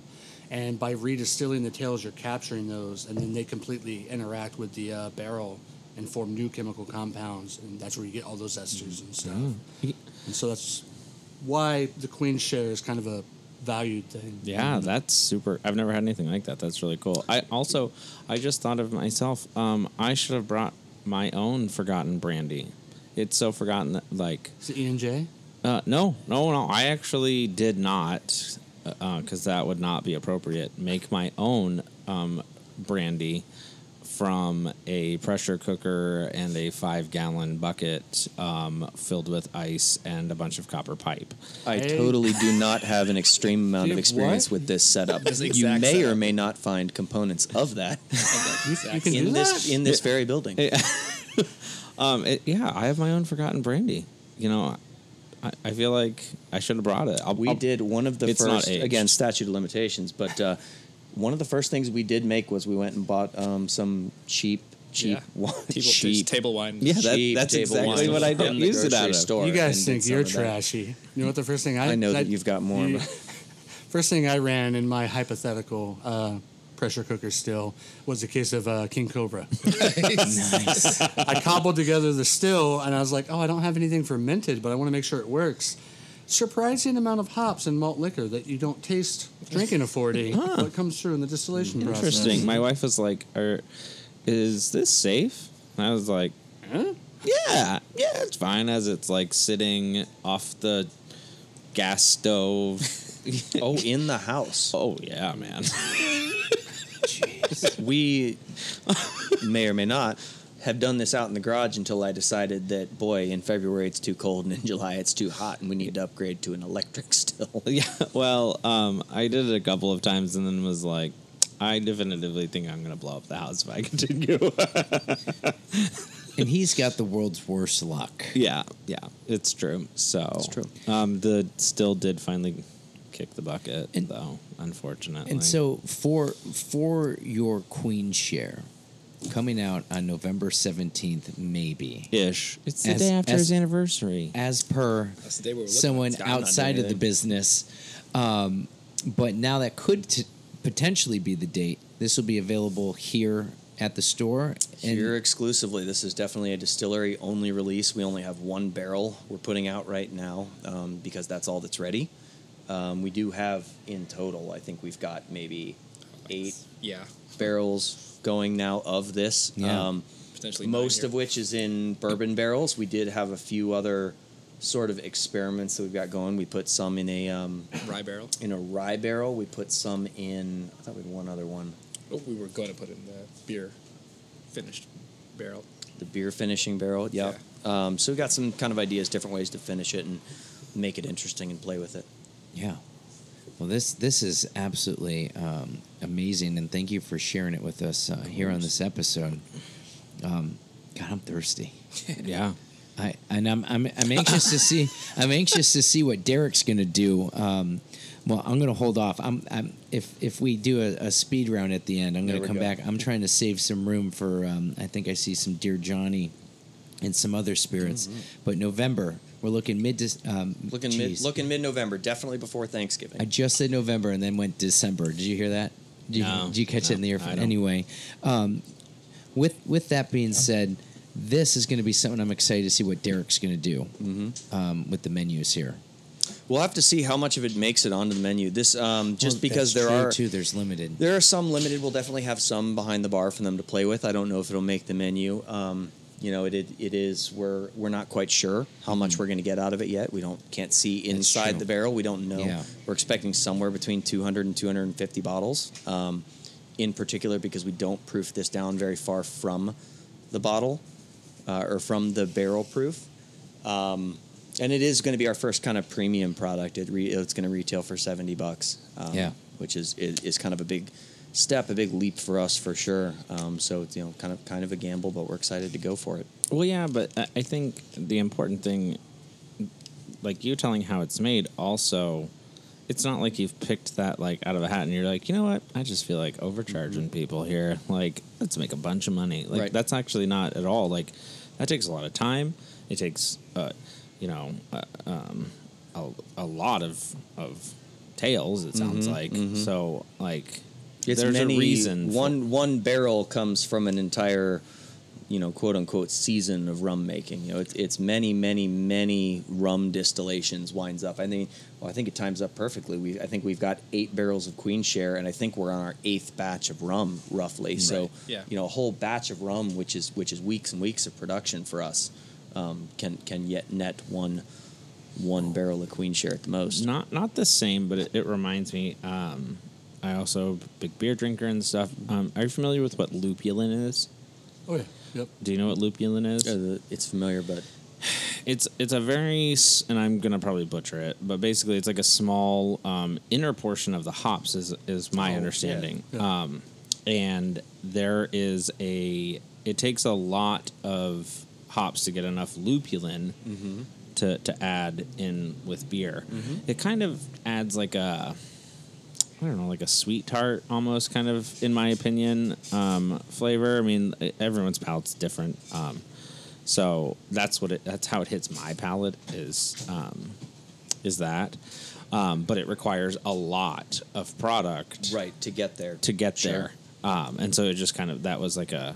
And by redistilling the tails, you're capturing those, and then they completely interact with the uh, barrel and form new chemical compounds, and that's where you get all those esters and stuff. And so that's why the queen share is kind of a valued thing. Yeah, that's super. I've never had anything like that. That's really cool. I also, I just thought of myself. Um, I should have brought my own forgotten brandy. It's so forgotten that like Is it E and J? Uh, no, no, no. I actually did not, because that would not be appropriate. Make my own um, brandy from a pressure cooker and a five gallon bucket um, filled with ice and a bunch of copper pipe. I Hey. totally do not have an extreme amount You of experience what? with this setup. This you exact may or may not find components of that You can in do this that? in this very building. Um, it, yeah, I have my own forgotten brandy. You know, I, I feel like I should have brought it. I'll, We I'll- did one of the It's not first again statute of limitations, but uh, one of the first things we did make was we went and bought um, some cheap cheap Yeah. wine. Table, Cheap. table wine. Yeah, that- that's exactly wine what I from did- the it grocery out of. store You guys think you're of that. trashy. You know what the first thing I I know that you've got more, you- first thing I ran in my hypothetical uh, pressure cooker still was a case of uh, King Cobra. nice. I cobbled together the still, and I was like, oh, I don't have anything fermented, but I want to make sure it works. Surprising amount of hops and malt liquor that you don't taste drinking a 40. What comes through in the distillation process. Interesting. My wife was like, Are, "Is this safe?" And I was like, Huh? "Yeah, yeah, it's fine." As it's like sitting off the gas stove. Oh, in the house. oh yeah, man. we may or may not have done this out in the garage until I decided that boy, in February it's too cold and in July it's too hot, and we need to upgrade to an electric still. yeah. Well, um, I did it a couple of times and then was like, I definitively think I'm gonna blow up the house if I continue. and he's got the world's worst luck. yeah, yeah, it's true. So It's true. Um, the still did finally kick the bucket, And- though. Unfortunately, And so for for your queen share coming out on November 17th maybe. ish. It's the As- day after as- his anniversary. As per That's the day we someone It's not on outside of the business. Um, but now that could t- potentially be the date. This will be available here at the store. And Here exclusively, this is definitely a distillery only release. We only have one barrel we're putting out right now um, because that's all that's ready. Um, we do have in total, I think we've got maybe eight Yeah. barrels going now of this. Yeah. Um, Potentially most of which is in bourbon barrels. We did have a few other sort of experiments that we've got going. We put some in a um, Rye barrel. in a rye barrel. We put some in. I thought we had one other one. Oh, we were going to put in the beer finished barrel. The beer finishing barrel. Yep. Um, so we got some kind of ideas, different ways to finish it and make it interesting and play with it. Yeah. Well, this this is absolutely um, amazing, and thank you for sharing it with us uh, here on this episode. Um, God, I'm thirsty. yeah. I and I'm I'm, I'm anxious to see I'm anxious to see what Derek's going to do. Um, well, I'm going to hold off. I'm, I'm if if we do a, a speed round at the end, I'm going to come go. back. I'm trying to save some room for. Um, I think I see some Dear Johnny, and some other spirits. But November, we're looking mid. Um, Looking mid, geez. looking mid November, definitely before Thanksgiving. I just said November and then went December. Did you hear that? Did you, No, did you catch no, it in the I earphone? Anyway, um, with with that being said, this is going to be something I'm excited to see what Derek's going to do Mm-hmm. um, with the menus here. We'll have to see how much of it makes it onto the menu. This um, just Well, because that's there true, are too. There's limited. There are some limited. We'll definitely have some behind the bar for them to play with. I don't know if it'll make the menu. Um, you know, it, it it is. We're we're not quite sure how much we're going to get out of it yet. We don't can't see. Inside the barrel. We don't know. Yeah. We're expecting somewhere between 200 and 250 bottles. Um, in particular, because we don't proof this down very far from the bottle uh, or from the barrel proof. Um, and it is going to be our first kind of premium product. It re- it's going to retail for 70 bucks. Um, Yeah. which is is kind of a big step, a big leap for us for sure. Um, so it's you know kind of kind of a gamble, but we're excited to go for it. Well, yeah, but I- think the important thing, like you telling how it's made, also, it's not like you've picked that like out of a hat and you're like, you know what? I just feel like overcharging people here. Like, let's make a bunch of money. Like, Right. that's actually not at all. Like, that takes a lot of time. It takes, uh, you know, uh, um, a, a lot of of tails. It sounds like so. Like, It's there's many, a reason. for- One one barrel comes from an entire, you know, quote unquote season of rum making. You know, it's, it's many many many rum distillations winds up. I think well, I think it times up perfectly. We I think we've got eight barrels of Queen Share, and I think we're on our eighth batch of rum roughly. So yeah. you know, a whole batch of rum, which is which is weeks and weeks of production for us, um, can can yet net one one barrel of Queen Share at the most. Not not the same, but it, it reminds me. Um, I also big beer drinker and stuff. Um, are you familiar with what lupulin is? Oh yeah. Yep. Do you know what lupulin is? The- it's familiar, but It's it's a very and I'm gonna probably butcher it, but basically it's like a small um, inner portion of the hops is is my Oh, understanding. Yeah. Um, and there is a it takes a lot of hops to get enough lupulin to to add in with beer. It kind of adds like a I don't know, like a sweet tart almost kind of, in my opinion, um, flavor. I mean, everyone's palate's different. Um, so that's what it, that's how it hits my palate is, um, is that. Um, but it requires a lot of product Right to get there. to get Sure. there. Um, and so it just kind of, that was like a,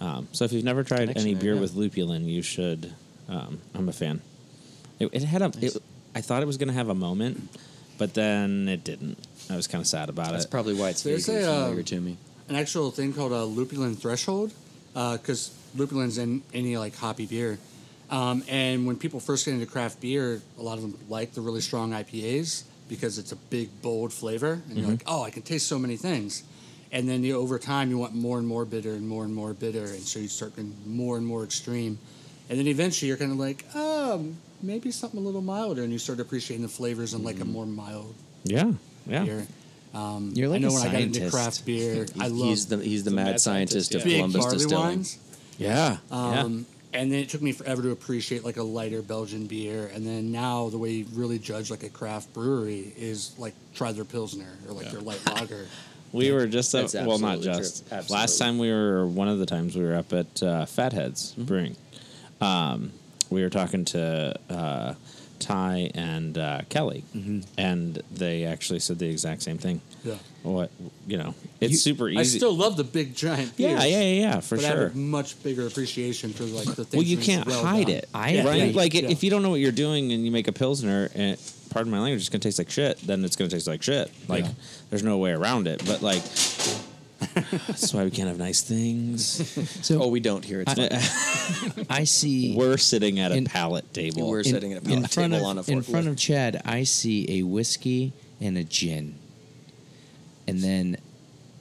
um, so if you've never tried Connection any beer yeah. with lupulin, you should, um, I'm a fan. It, it had a, Nice. it, I thought it was going to have a moment, but then it didn't. I was kind of sad about That's it. That's probably why it's There's vaguely a, um, familiar to me. an actual thing called a lupulin threshold because lupulin's in any like hoppy beer um, and when people first get into craft beer a lot of them like the really strong ipas because it's a big bold flavor and you're like oh i can taste so many things and then you, over time you want more and more bitter and more and more bitter and so you start getting more and more extreme and then eventually you're kind of like oh maybe something a little milder and you start appreciating the flavors in like a more mild yeah, yeah. beer um, You're like I know a when I got into craft beer, I He's- love he's the he's the the mad, mad scientist, scientist, of yeah. big Columbus barley Distilling. wines. Yeah, yeah. Um, And then it took me forever to appreciate like a lighter Belgian beer. And then now the way you really judge like a craft brewery is like try their Pilsner or like their light lager. We were just up, well, not just. Last time we were, one of the times we were up at uh, Fat Head's Brewing. Um, we were talking to uh, Ty and uh, Kelly, and they actually said the exact same thing. Yeah. What you know, it's You- super easy. I still love the big giant beers. yeah, yeah, yeah, yeah, for but I sure. have a much bigger appreciation for like the things. Well, you can't well hide done. it, I right? agree. Like, Yeah. if you don't know what you're doing and you make a pilsner, and pardon my language, it's gonna taste like shit. Then it's gonna taste like shit. Like, Yeah. there's no way around it. But like, that's why we can't have nice things. So Oh, we don't here. It's fine. I see We're sitting at a In- pallet table. We're in, sitting at a in pallet front table of on a in front of Chad. I see a whiskey and a gin, and then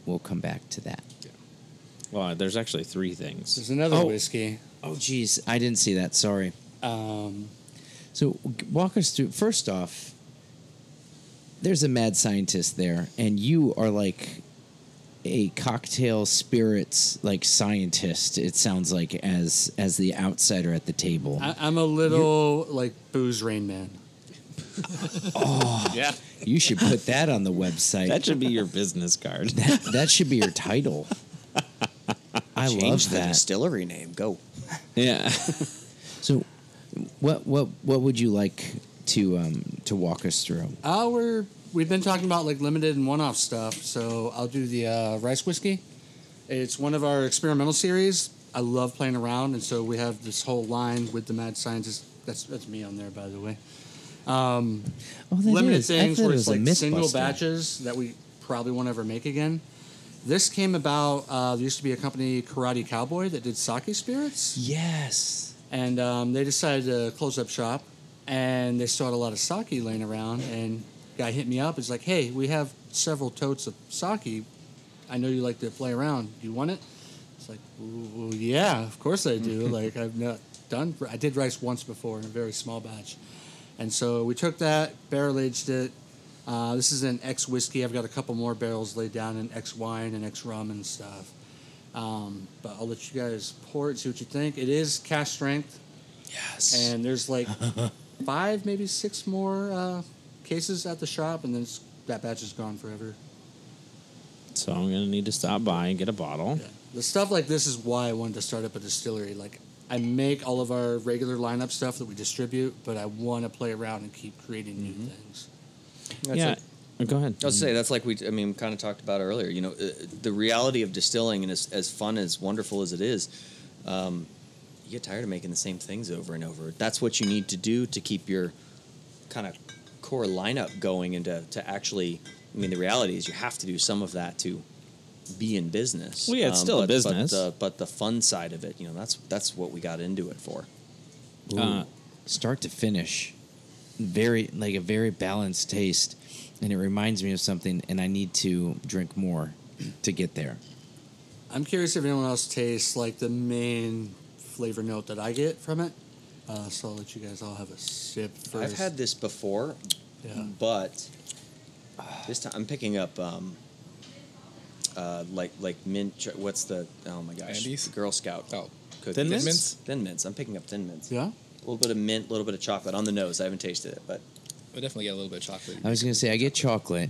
we'll come back to that. well, there's actually three things. There's another Oh. whiskey. Oh, geez, I didn't see that. Sorry. Um, So walk us through. First off, there's a mad scientist there, and you are like a cocktail spirits like scientist. It sounds like as as the outsider at the table. I, I'm a little like booze rain man. Oh, yeah. you should put that on the website. That should be your business card. that, that should be your title. I Change love the that. distillery name. Go. yeah. So, what what what would you like to um, to walk us through? We're we've been talking about like limited and one-off stuff, so I'll do the uh, rice whiskey. It's one of our experimental series. I love playing around, and so we have this whole line with the mad scientist. That's that's me on there, by the way. Um, Oh, limited is- things where it's a like single batches that we probably won't ever make again. This came about. Uh, there used to be a company, Karate Cowboy, that did sake spirits Yes. and um, they decided to close up shop and they saw a lot of sake laying around and guy hit me up it's like hey we have several totes of sake i know you like to play around do you want it it's like well, yeah of course i do like i've not done i did rice once before in a very small batch and so we took that barrel aged it uh, this is an X whiskey. I've got a couple more barrels laid down in X wine and X rum and stuff. Um, but I'll let you guys pour it, see what you think. It is cask strength, Yes. and there's like five, maybe six more uh, cases at the shop, and then it's, that batch is gone forever. So I'm gonna need to stop by and get a bottle. The stuff like this is why I wanted to start up a distillery. Like, I make all of our regular lineup stuff that we distribute, but I want to play around and keep creating new things. That's yeah. it. Uh, Go ahead. I was say that's like we. I mean, we kind of talked about earlier. You know, uh, the reality of distilling, and as, as fun as wonderful as it is, um, you get tired of making the same things over and over. That's what you need to do to keep your kind of core lineup going, and to, to actually. I mean, the reality is you have to do some of that to be in business. Well, yeah, it's Um, still a but, business. But the, but the fun side of it, you know, that's that's what we got into it for. Uh, start to finish, very like a very balanced taste, and it reminds me of something. And I need to drink more to get there. I'm curious if anyone else tastes like the main flavor note that I get from it. Uh, so I'll let you guys all have a sip first. I've had this before, Yeah. but this time I'm picking up um, uh, like like mint. What's the oh my gosh? Andes? Girl Scout. Oh. cookies. Thin Mints? Mints? Thin mints. I'm picking up thin mints. Yeah. A little bit of mint, a little bit of chocolate on the nose. I haven't tasted it, but I definitely get a little bit of chocolate. I was gonna say I get chocolate,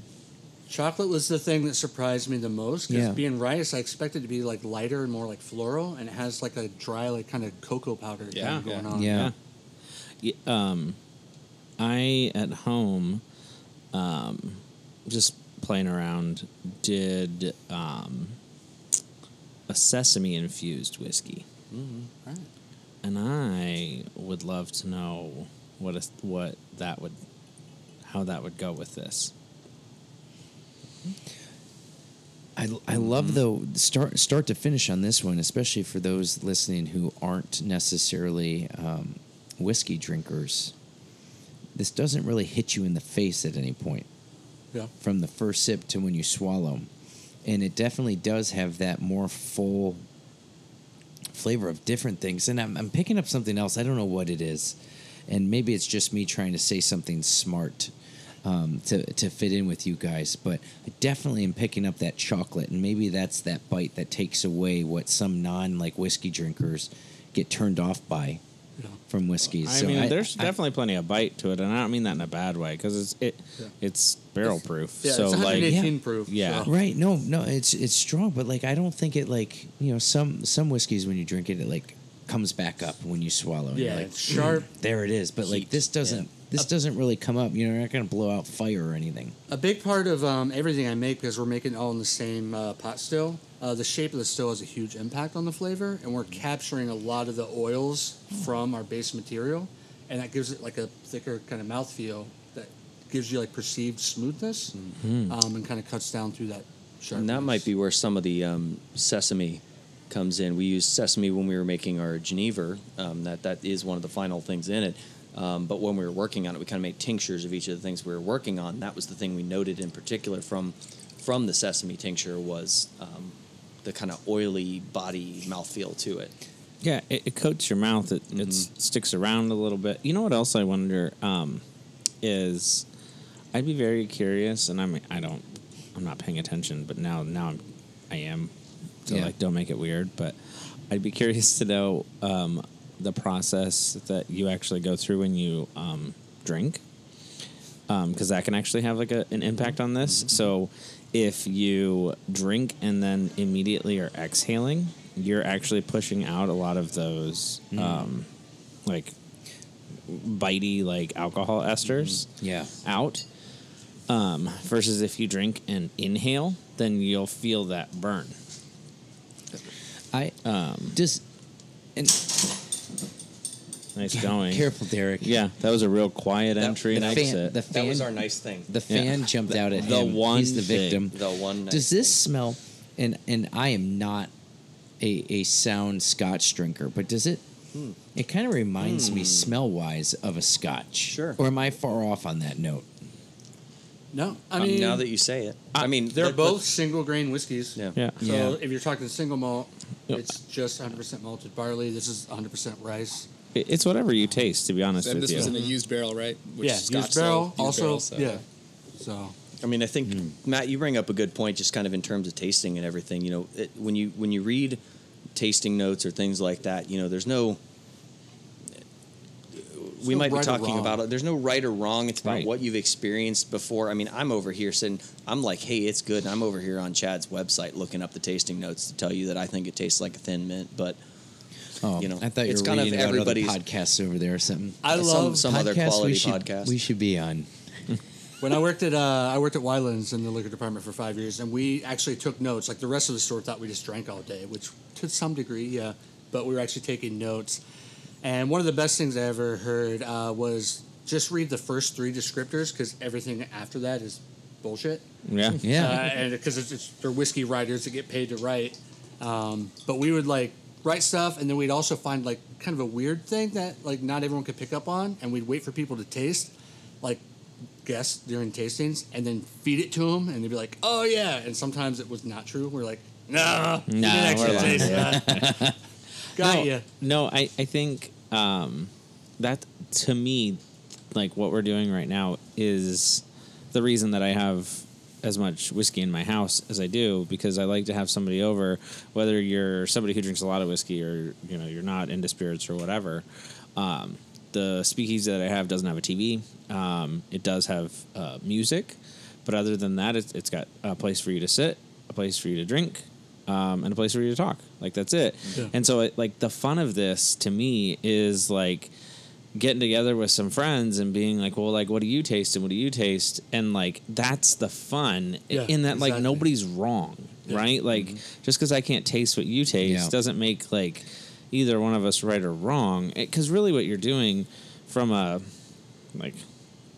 Chocolate was the thing that surprised me the most because Yeah. being rice, I expected it to be like lighter and more like floral, and it has like a dry, like kind of cocoa powder Yeah, kind of going yeah. on. Yeah. Yeah, um, I at home, um, just playing around, did um, a sesame infused whiskey, Right. and I would love to know what a, what that would, how that would go with this. I, I love though start start to finish on this one, especially for those listening who aren't necessarily um, whiskey drinkers. This doesn't really hit you in the face at any point Yeah. from the first sip to when you swallow, and it definitely does have that more full flavor of different things. And I'm, I'm picking up something else. I don't know what it is, and maybe it's just me trying to say something smart um, to to fit in with you guys. But I definitely am picking up that chocolate, and maybe that's that bite that takes away what some non like whiskey drinkers get turned off by Yeah. from whiskeys. I so mean, I- there's I- definitely plenty of bite to it, and I don't mean that in a bad way because it's it Yeah. it's barrel proof. Yeah, so it's like 118 proof. yeah. so- Right. No, no, it's it's strong, but like I don't think it like you know some some whiskeys when you drink it it like comes back up when you swallow. and you're Yeah, like, it's sharp. There it is. But like this doesn't this doesn't really come up. You know, you're not gonna blow out fire or anything. A big part of um, everything I make, because we're making it all in the same uh, pot still, uh, the shape of the still has a huge impact on the flavor, and we're capturing a lot of the oils from our base material, and that gives it like a thicker kind of mouthfeel that gives you like perceived smoothness, um, and kind of cuts down through that sharpness. And that might be where some of the um, sesame comes in. We used sesame when we were making our Geneva. Um, that that is one of the final things in it. Um, but when we were working on it, we kind of made tinctures of each of the things we were working on. That was the thing we noted in particular from from the sesame tincture was um, the kind of oily body mouthfeel to it. Yeah, it, it coats your mouth. It, it s- sticks around a little bit. You know what else I wonder um, is I'd be very curious, and I'm I don't I'm not paying attention, but now now I'm I am. So Yeah. like, don't make it weird. But I'd be curious to know um, the process that you actually go through when you um, drink, because that can actually have like a, an impact on this. So if you drink and then immediately are exhaling, you're actually pushing out a lot of those um, like bitey like alcohol esters Yeah. out. Um, versus if you drink and inhale, then you'll feel that burn. I Um, just and nice going. careful, Derek. Yeah, that was a real quiet That- entry and fan- exit. the That was our nice thing. The fan Yeah. jumped out at the him. one He's the thing. victim. The one. Nice Does this thing. smell? And and I am not a a sound Scotch drinker, but does it? Hmm. It kind of reminds me hmm. smell wise of a Scotch. Sure. Or am I far off on that note? no, I Um, mean now that you say it, I uh, mean they're the- the- both single grain whiskeys. Yeah. yeah. So Yeah. if you're talking single malt, Yep. it's just 100% malted barley. This is 100% rice. It- It's whatever you taste, to be honest And with this you. This was in a used barrel, right? Which yeah, Scotch used barrel. used also, barrel, so- yeah. So I mean, I think hmm. Matt, you bring up a good point, just kind of in terms of tasting and everything. You know, it, when you when you read tasting notes or things like that, you know, there's no. We no might be right or talking about it. There's no right or wrong. It's about Right. what you've experienced before. I mean, I'm over here saying, I'm like, hey, it's good. And I'm over here on Chad's website looking up the tasting notes to tell you that I think it tastes like a thin mint. But Oh, You know, I thought you it's were kind of reading about other everybody's- podcasts over there or something. I Some- love some other Podcasts quality we should, podcast. We should be on. when I worked at uh, I worked at Weiland's in the liquor department for five years, and we actually took notes. Like the rest of the store thought we just drank all day, which to some degree, yeah. But we were actually taking notes. And one of the best things I ever heard uh, was just read the first three descriptors because everything after that is bullshit. yeah. Yeah. uh, and because it's, it's they're whiskey writers that get paid to write. Um, but we would like write stuff, and then we'd also find like kind of a weird thing that like not everyone could pick up on, and we'd wait for people to taste, like guests during tastings, and then feed it to them, and they'd be like, "Oh yeah," and sometimes it was not true. We're like, "No, you Nah, actually we're lying." taste that." Got no, ya. No, I, I think um, that to me, like what we're doing right now is the reason that I have as much whiskey in my house as I do because I like to have somebody over, whether you're somebody who drinks a lot of whiskey or you know you're not into spirits or whatever. Um, the speakeasy that I have doesn't have a TV. Um, it does have uh, music, but other than that, it's, it's got a place for you to sit, a place for you to drink, um, and a place for you to talk. Like that's it. Yeah. And so, it, like the fun of this to me is like getting together with some friends and being like, well, like what do you taste and what do you taste, and like that's the fun Yeah, in that like nobody's wrong, Yeah. right? Like mm-hmm. just because I can't taste what you taste Yeah. doesn't make like either one of us right or wrong. Eh, because really, what you're doing from a like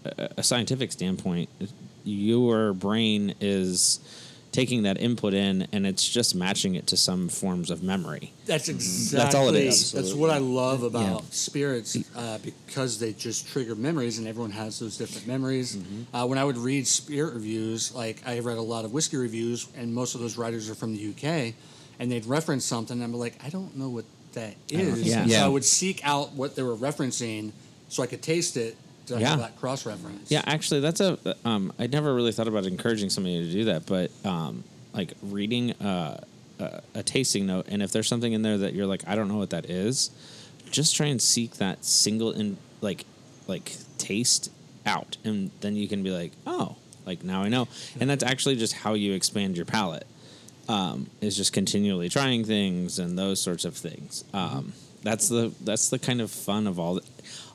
a, a scientific standpoint, your brain is taking that input in and it's just matching it to some forms of memory. That's exactly. That's all it is. That's what I love about Yeah. spirits uh, because they just trigger memories, and everyone has those different memories. Mm-hmm. Uh, when I would read spirit reviews, like I read a lot of whiskey reviews, and most of those writers are from the UK, and they'd reference something, and I'm like, I don't know what that is. Yeah. Yeah. So I would seek out what they were referencing so I could taste it to Yeah. that cross reference. Yeah, actually, that's a. Um, I never really thought about encouraging somebody to do that, but um, like reading uh, a, a tasting note, and if there's something in there that you're like, I don't know what that is, just try and seek that single in like like taste out, and then you can be like, oh, like now I know, and that's actually just how you expand your palate. Um, is just continually trying things and those sorts of things. Um, That's the that's the kind of fun of all.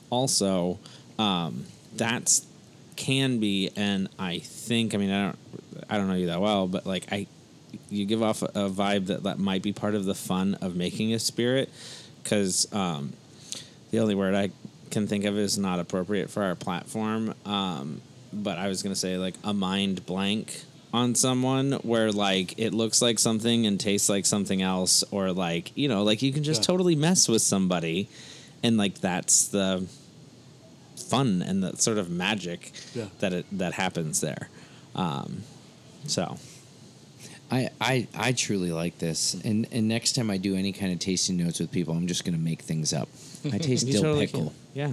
Also, um, that's can be, and I think I mean I don't I don't know you that well, but like I, you give off a, a vibe that that might be part of the fun of making a spirit, because um, the only word I can think of is not appropriate for our platform. Um, but I was gonna say like a mind blank on someone where like it looks like something and tastes like something else, or like you know like you can just Yeah. totally mess with somebody, and like that's the fun and the sort of magic Yeah. that it that happens there. Um, so I, I I truly like this, and and next time I do any kind of tasting notes with people, I'm just gonna make things up. I taste dill totally pickle. can. Yeah.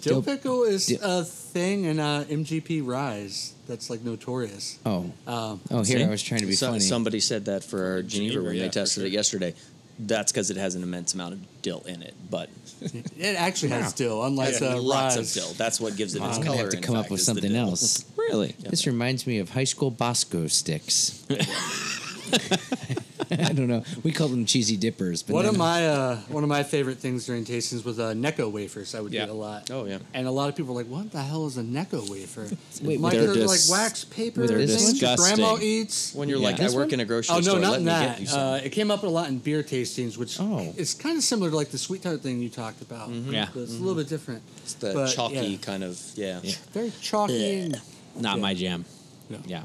Dill Dill- pickle is Dill- a thing in uh, MGP ryes that's like notorious. Oh, Um, oh, here See? I was trying to be So- funny. Somebody said that for our Geneva, Geneva, when yeah, they for tested it yesterday. That's because it has an immense amount of dill in it, but it actually has dill, unlike has uh, lots ryes. of dill. That's what gives it its I'm color. gonna have to in come up with something else. Really? This reminds me of high school Bosco sticks. I don't know. We call them cheesy dippers. But One then- of my uh, one of my favorite things during tastings was uh, Necco wafers. I would Yeah. get a lot. Oh, yeah. And a lot of people are like, "What the hell is a Necco wafer?" Wait, Mike, they're they're, dis- like wax paper. they're things your grandma eats. When you're Yeah. like, I work one? in a grocery Oh store. no, not let in me get that. Uh, it came up a lot in beer tastings, which Oh. it's kind of similar to like the sweet tart thing you talked about. Yeah. but it's a little bit different. it's the but, chalky yeah. kind of yeah. Yeah. Very chalky. Not my jam. Yeah.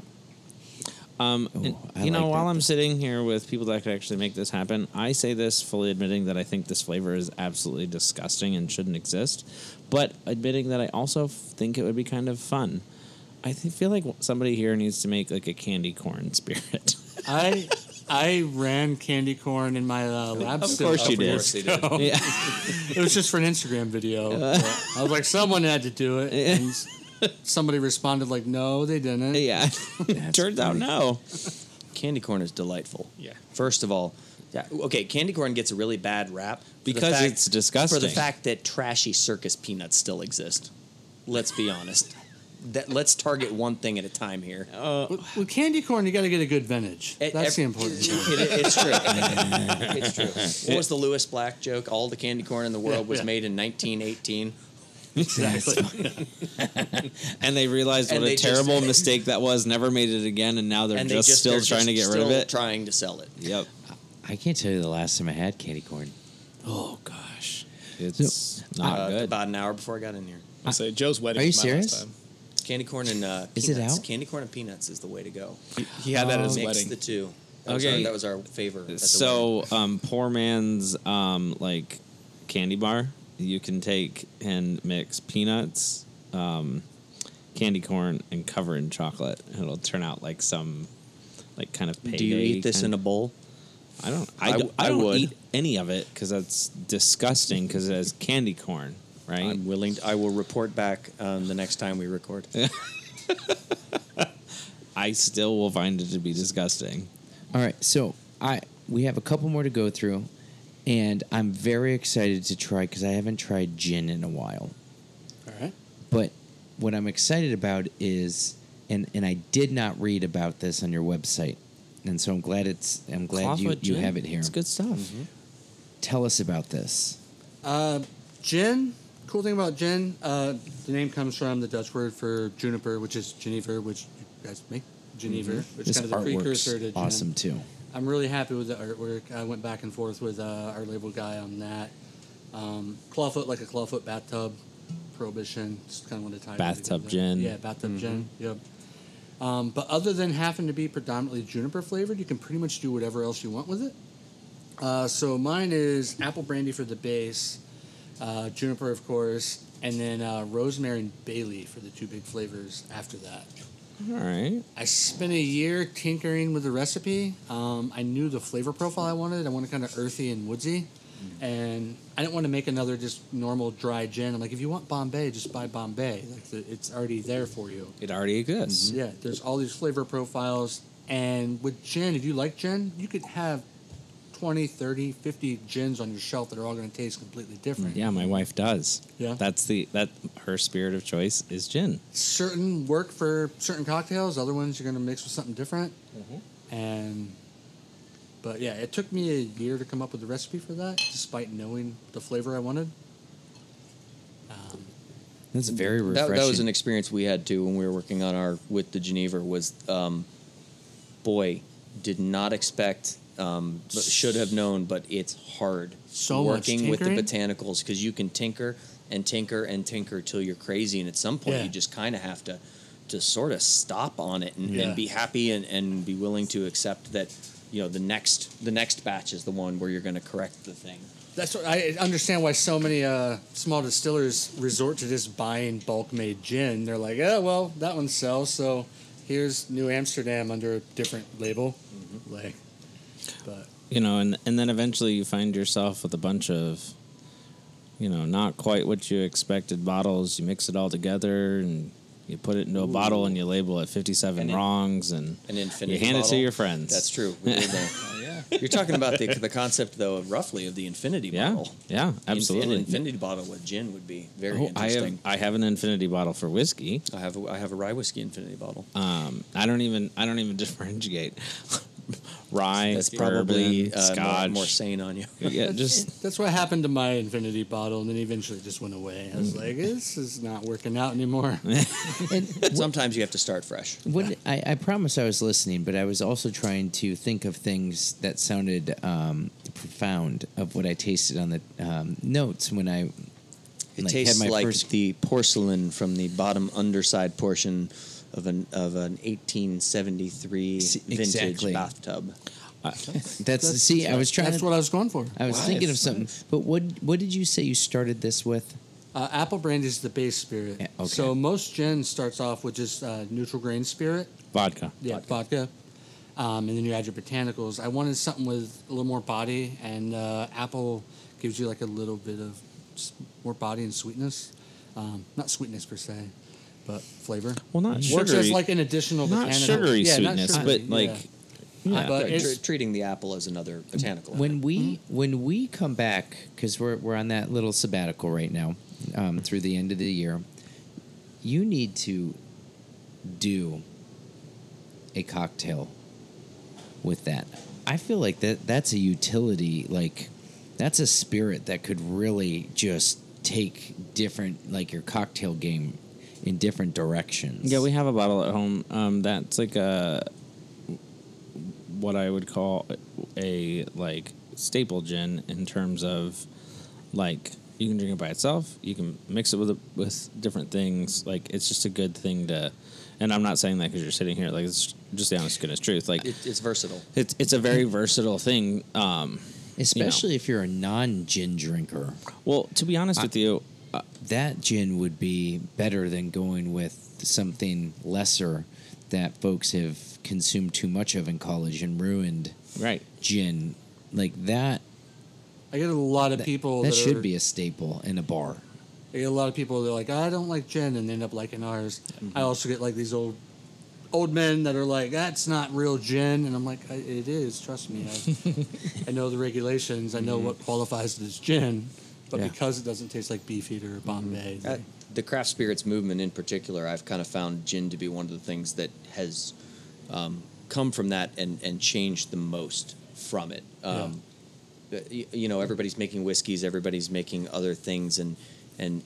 Yeah. Um, Ooh, and, you know, like while that. I'm sitting here with people that could actually make this happen, I say this fully admitting that I think this flavor is absolutely disgusting and shouldn't exist, but admitting that I also f- think it would be kind of fun. I th- feel like somebody here needs to make like a candy corn spirit. I I ran candy corn in my uh, lab. Of course you did. years ago. yeah. It was just for an Instagram video. Uh. I was like, someone had to do it. And s- somebody responded like, no, they didn't. Yeah. Turns out no. Candy corn is delightful. Yeah. First of all, yeah, okay, candy corn gets a really bad rap for the Because fact- it's disgusting. For the fact that trashy circus peanuts still exist. Let's be honest. That let's target one thing at a time here. Uh, with, with candy corn, you got to get a good vintage. It- That's ev- the important thing. It- it's true. it's true. What was the Lewis Black joke? All the candy corn in the world Yeah, was yeah. made in 1918. Exactly. And they realized And what a they just- terrible mistake that was. Never made it again, and now they're and just, they just still they're trying just to get rid of it. Trying to sell it. Yep. I can't tell you the last time I had candy corn. Oh gosh, it's not Uh, good. About an hour before I got in here. I say Joe's wedding. Are you was last serious? time. Candy corn and uh, Is it peanuts. out? Candy corn and peanuts is the way to go. He had that at his Mix wedding. the two. That was Okay. our, that was our favor. At the so um, poor man's um, like candy bar. You can take and mix peanuts, um, candy corn, and cover in chocolate. and It'll turn out like some like kind of. do you eat this in a bowl? I don't. I I, w- don't, I I don't would. eat any of it because that's disgusting. Because it has candy corn, right? I'm willing. To, I will report back um, the next time we record. I still will find it to be disgusting. All right, so I we have a couple more to go through, and I'm very excited to try because I haven't tried gin in a while. All right. But what I'm excited about is, and and I did not read about this on your website, and so I'm glad it's I'm glad you, Clawfoot you gin. have it here. It's good stuff. Tell us about this. Uh, gin. Cool thing about gin, uh, the name comes from the Dutch word for juniper, which is Geneva, which you guys make Genever, which Mm-hmm. This is kind of the precursor to gin. awesome too. I'm really happy with the artwork. I went back and forth with uh, our label guy on that. Um, clawfoot like a clawfoot bathtub, prohibition. Just kind of want to tie it Bathtub gin. Yeah, bathtub gin. Yep. Um, but other than having to be predominantly juniper flavored, you can pretty much do whatever else you want with it. Uh, so mine is apple brandy for the base, uh, juniper of course, and then uh, rosemary and bay leaf for the two big flavors after that. All right. I spent a year tinkering with the recipe. Um, I knew the flavor profile I wanted. I wanted kind of earthy and woodsy. And I didn't want to make another just normal dry gin. I'm like, if you want Bombay, just buy Bombay. Like the, it's already there for you. It already exists. Yeah, there's all these flavor profiles. And with gin, if you like gin, you could have 20, 30, 50 gins on your shelf that are all going to taste completely different. Yeah, my wife does. Yeah. That's the that her spirit of choice is gin. certain work for certain cocktails. Other ones you're going to mix with something different. And, but yeah, it took me a year to come up with the recipe for that, despite knowing the flavor I wanted. Um, That's very That, that was an experience we had too when we were working on our with the Geneva. Was um, boy, did not expect, um, should have known, but it's hard So working with the botanicals because you can tinker and tinker and tinker till you're crazy, and at some point Yeah. you just kind of have to to sort of stop on it and, Yeah. and be happy and, and be willing to accept that you know the next the next batch is the one where you're going to correct the thing. that's what I understand why so many uh, small distillers resort to just buying bulk made gin. They're like, oh, well, that one sells, so here's New Amsterdam under a different label. Like, but You know, and and then eventually you find yourself with a bunch of you know, not quite what you expected bottles. You mix it all together and you put it into a bottle and you label it 57 And in- wrongs and An infinity. you hand it to your friends. That's true. We did that. yeah. You're talking about the, the concept, though, of roughly of the infinity Yeah. bottle. Yeah, absolutely. An infinity bottle with gin would be very Oh, I interesting. have I have an infinity bottle for whiskey. I have a, I have a rye whiskey infinity bottle. Um, I don't even I don't even differentiate rye, That's probably bourbon, uh, more, scotch. more sane on you. yeah, just That's what happened to my infinity bottle, and then eventually just went away. I was like, this is not working out anymore. And Sometimes you have to start fresh. What I, I promise I was listening, but I was also trying to think of things that sounded um, profound of what I tasted on the um, notes when I It like, tastes had my like first. the porcelain from the bottom underside portion of an of an 1873 See, vintage exactly. bathtub. That's, the see, I was trying. That's to, what I was going for. I was thinking of something. But what what did you say you started this with? Uh, apple brandy is the base spirit. Yeah, okay. So most gin starts off with just uh, neutral grain spirit. vodka. Yeah, vodka. Um, and then you add your botanicals. I wanted something with a little more body, and uh, apple gives you like a little bit of more body and sweetness. Um, not sweetness per se, but flavor. Well, not Works sugary. as like an additional not botanical. sugary yeah, not sweetness, sugary, but like yeah. yeah. But it's- tr- treating the apple as another botanical. When we when we come back, because we're we're on that little sabbatical right now, um, through the end of the year, you need to do a cocktail with that. I feel like that that's a utility, like that's a spirit that could really just take different, like your cocktail game in different directions. Yeah, we have a bottle at home. Um, that's like a what I would call a like staple gin in terms of like you can drink it by itself. You can mix it with with different things. Like it's just a good thing to. And I'm not saying that because you're sitting here. Like it's just the honest goodness truth. Like it, it's versatile. it's it's a very versatile thing. Um, especially if you're a non-gin drinker. well, to be honest with you, uh, that gin would be better than going with something lesser that folks have consumed too much of in college and ruined right? gin like that I get a lot of that, people that that, should are- be a staple in a bar I get a lot of people that are like, I don't like gin, and they end up liking ours. I also get like these old old men that are like, that's not real gin, and I'm like, I, it is. Trust me, I, I know the regulations. I know what qualifies as gin, but Yeah. because it doesn't taste like Beefeater or Bombay, Uh, the craft spirits movement in particular, I've kind of found gin to be one of the things that has um, come from that and, and changed the most from it. Um, uh, y- You know, everybody's making whiskeys, everybody's making other things, and and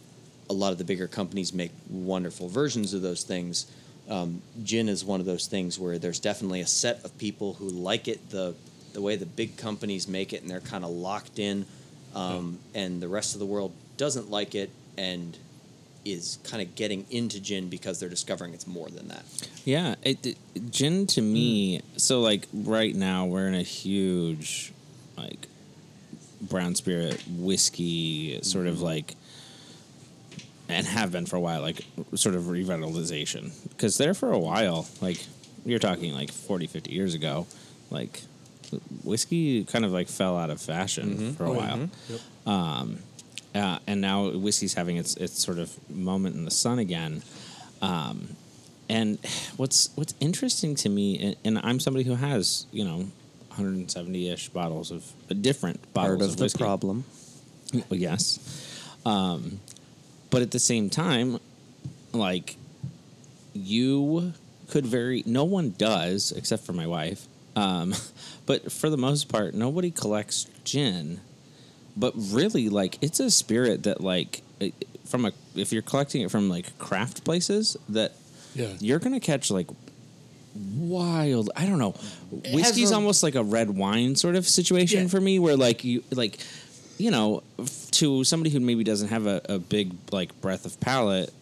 a lot of the bigger companies make wonderful versions of those things. Um, gin is one of those things where there's definitely a set of people who like it the the way the big companies make it, and they're kind of locked in, um, and the rest of the world doesn't like it and is kind of getting into gin because they're discovering it's more than that. Yeah, it, it, gin to me. So like right now we're in a huge like brown spirit whiskey sort of like and have been for a while like sort of revitalization because there for a while like you're talking like 40 50 years ago like whiskey kind of like fell out of fashion for a Oh, while Yep. um, uh, and now whiskey's having its its sort of moment in the sun again. Um, and what's what's interesting to me, and, and I'm somebody who has you know 170 ish bottles of uh, different bottles Part of the whiskey. problem. Well, yes, um, but at the same time, like you could very no one does except for my wife. Um, but for the most part, nobody collects gin. But really, like it's a spirit that like from a if you're collecting it from like craft places that Yeah. you're gonna catch like wild i don't know whiskey's a- almost like a red wine sort of situation Yeah. for me where like you like you know f- to somebody who maybe doesn't have a, a big like breadth of palate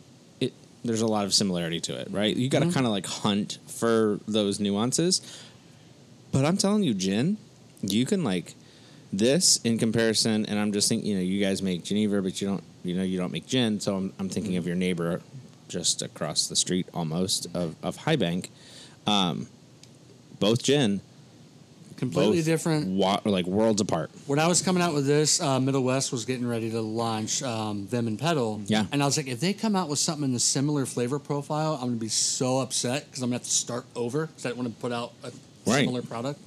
it there's a lot of similarity to it right you got to Mm-hmm. kind of like hunt for those nuances but i'm telling you gin you can like this in comparison and i'm just thinking you know you guys make geneva but you don't you know you don't make gin so i'm, I'm thinking of your neighbor just across the street almost of, of high bank um, both gin completely both different. wa- like worlds apart When I was coming out with this, uh, Middle West was getting ready to launch um, Vim and Petal. Yeah. And I was like, if they come out with something in the similar flavor profile, I'm going to be so upset because I'm going to have to start over because I didn't want to put out a Right. similar product.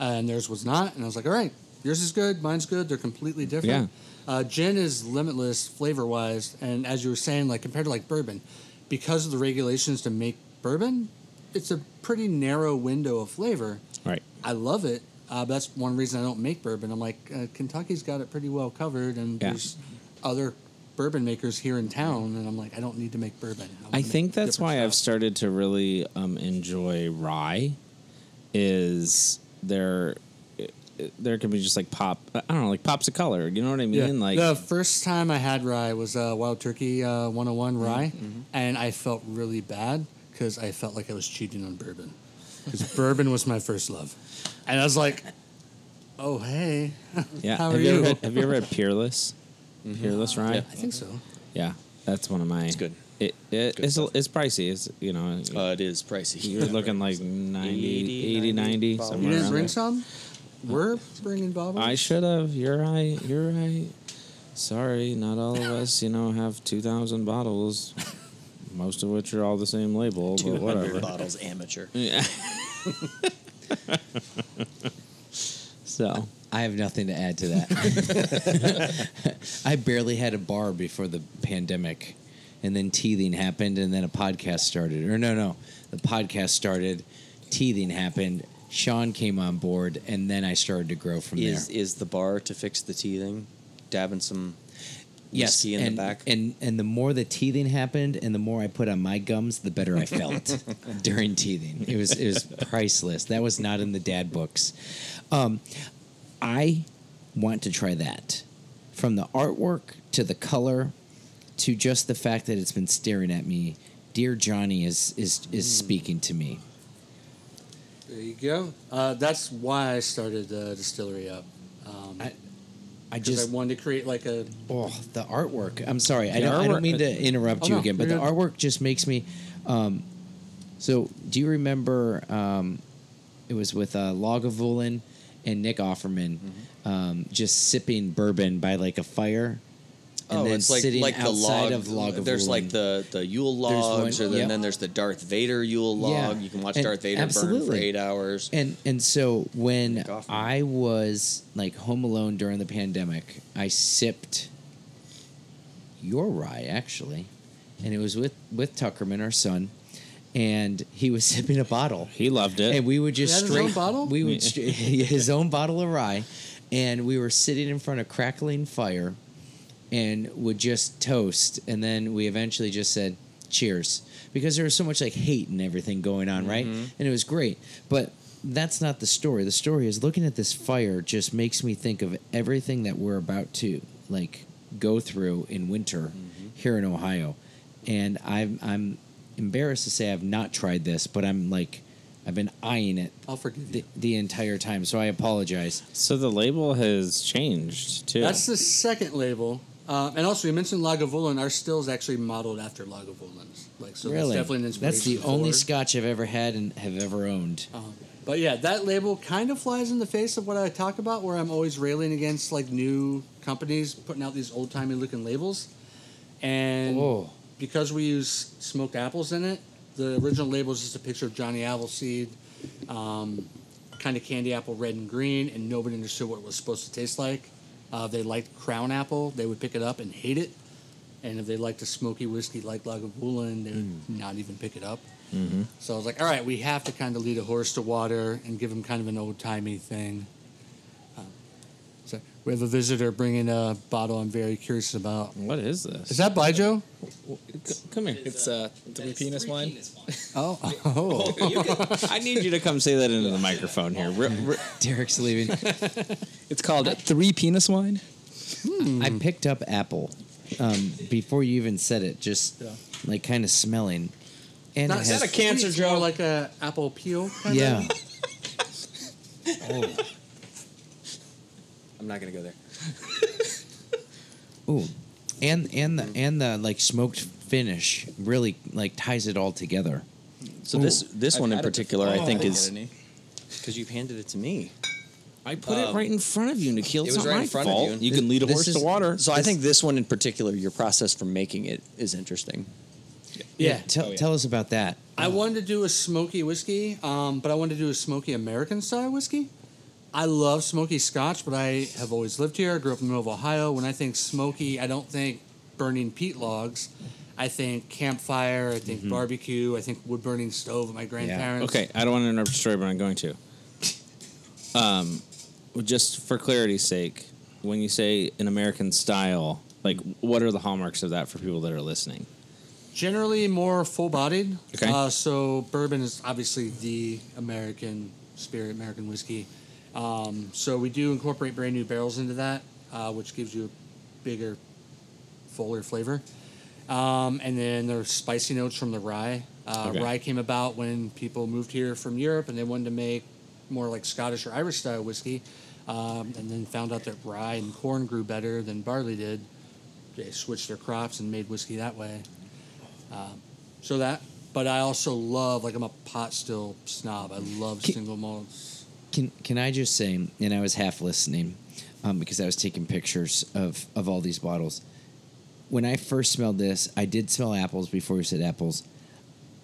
And theirs was not. And I was like, all right, yours is good, mine's good. They're completely different. Uh, gin is limitless flavor wise. And as you were saying, like compared to like bourbon, because of the regulations to make bourbon, it's a pretty narrow window of flavor. right I love it. Uh, that's one reason I don't make bourbon. I'm like, uh, Kentucky's got it pretty well covered, and Yeah. there's other bourbon makers here in town, and I'm like, I don't need to make bourbon. I think that's why I've started to really um, enjoy rye. Is there? There can be just like pop. I don't know, like pops of color. You know what I mean? Yeah. Like the first time I had rye was uh, Wild Turkey uh, 101 Mm-hmm. rye, and I felt really bad because I felt like I was cheating on bourbon. Because bourbon was my first love, and I was like, "Oh hey, yeah. how have are you, you?" Ever, have you ever had Peerless? Peerless rye. Yeah. I think so. Yeah, that's one of my. It's good. It, it it's, stuff. it's pricey. It's you know Uh, it is pricey. you're looking like 90, 80, 90, 90 somewhere You didn't bring there. some? We're bringing bottles. I should have. You're right. You're right. Sorry, not all of us, you know, have two thousand bottles, most of which are all the same label. But 200 whatever. bottles amateur. Yeah. so I have nothing to add to that. I barely had a bar before the pandemic, and then teething happened, and then a podcast started. Or no, no, the podcast started, teething happened. Sean came on board, and then I started to grow from Is there. is the bar to fix the teething? Dabbing some Yes, whiskey in and, the back. and and the more the teething happened, and the more I put on my gums, the better I felt during teething. It was it was priceless. That was not in the dad books. Um, I want to try that, from the artwork to the color, to just the fact that it's been staring at me. Dear Johnny is is is Hmm. speaking to me. There you go. Uh, that's why I started the distillery up. Um, I, I just I wanted to create like a Oh, the artwork. I'm sorry. I don't, I don't mean to interrupt Oh, you no, again, but the good. artwork just makes me. Um, so, do you remember? Um, it was with uh, Lagavulin and Nick Offerman, Mm-hmm. um, just sipping bourbon by like a fire, and oh, then it's like sitting like the outside log. of Lagavulin. There's like the the Yule There's logs, one- or then, yep. then there's the Darth Vader Yule Yeah. log. You can watch And Darth Vader burn for eight hours. And and so when I was like home alone during the pandemic, I sipped your rye actually, and it was with with Tuckerman, our son, and he was sipping a bottle. He loved it. And we would just He had his straight own bottle? We would stra- his own bottle of rye, and we were sitting in front of crackling fire, and would just toast, and then we eventually just said cheers because there was so much like hate and everything going on, right? Mm-hmm. And it was great, but. That's not the story. The story is looking at this fire just makes me think of everything that we're about to like go through in winter Mm-hmm. here in Ohio, and I'm I'm embarrassed to say I've not tried this, but I'm like I've been eyeing it I'll forgive the, the entire time, so I apologize. so the label has changed too. That's the second label. Uh, and also, you mentioned Lagavulin. Our still is actually modeled after Lagavulins. Like, so really, that's definitely an inspiration. that's the only Scotch I've ever had and have ever owned. Um, but yeah, that label kind of flies in the face of what I talk about, where I'm always railing against like new companies putting out these old timey looking labels. And Oh. because we use smoked apples in it, the original label is just a picture of Johnny Appleseed, um, kind of candy apple red and green, and nobody understood what it was supposed to taste like. Uh, if they liked Crown Apple, they would pick it up and hate it. And if they liked a smoky whiskey like Lagavulin, they would not even pick it up. So I was like, all right, we have to kind of lead a horse to water and give him kind of an old timey thing. So we have a visitor bringing a bottle I'm very curious about. what is this? Is that Bijo? C- come here. It's uh, three penis wine. Oh, oh. I need you to come say that into the microphone here. Re- re- Derek's leaving. It's called three penis wine. I picked up apple um, before you even said it, just Yeah. like kind of smelling. And Not it has, sweet, cancer it's joke? like a apple peel. Kind yeah. Of. oh, I'm not gonna go there. ooh, and and the and the like smoked finish really like ties it all together. So this this one in particular. I think, Oh, is didn't because you've handed it to me. I put it Um, right in front of you, Nikhil. it It's was not right my in front of fault. you. You can lead a This horse is- to water. So I think this one in particular, your process for making it is interesting. Yeah. Tell, Oh, yeah. tell us about that. I wanted to do a smoky whiskey, um, but I wanted to do a smoky American style whiskey. I love smoky Scotch, but I have always lived here. I grew up in the middle of Ohio. When I think smoky, I don't think burning peat logs. I think campfire. I think barbecue. I think wood burning stove at my grandparents. Okay, I don't want to interrupt your story, but I'm going to. Um, just for clarity's sake, when you say an American style, like what are the hallmarks of that for people that are listening? Generally more full bodied. Okay. Uh, so bourbon is obviously the American spirit, American whiskey. Um, so we do incorporate brand new barrels into that, uh, which gives you a bigger, fuller flavor. Um, and then there's spicy notes from the rye. Uh, Okay. Rye came about when people moved here from Europe and they wanted to make more like Scottish or Irish style whiskey. Um, and then found out that rye and corn grew better than barley did. They switched their crops and made whiskey that way. Um, so that, but I also love, like, I'm a pot still snob. I love single malts. Can can I just say, and I was half listening um, because I was taking pictures of of all these bottles. When I first smelled this, I did smell apples before you said apples,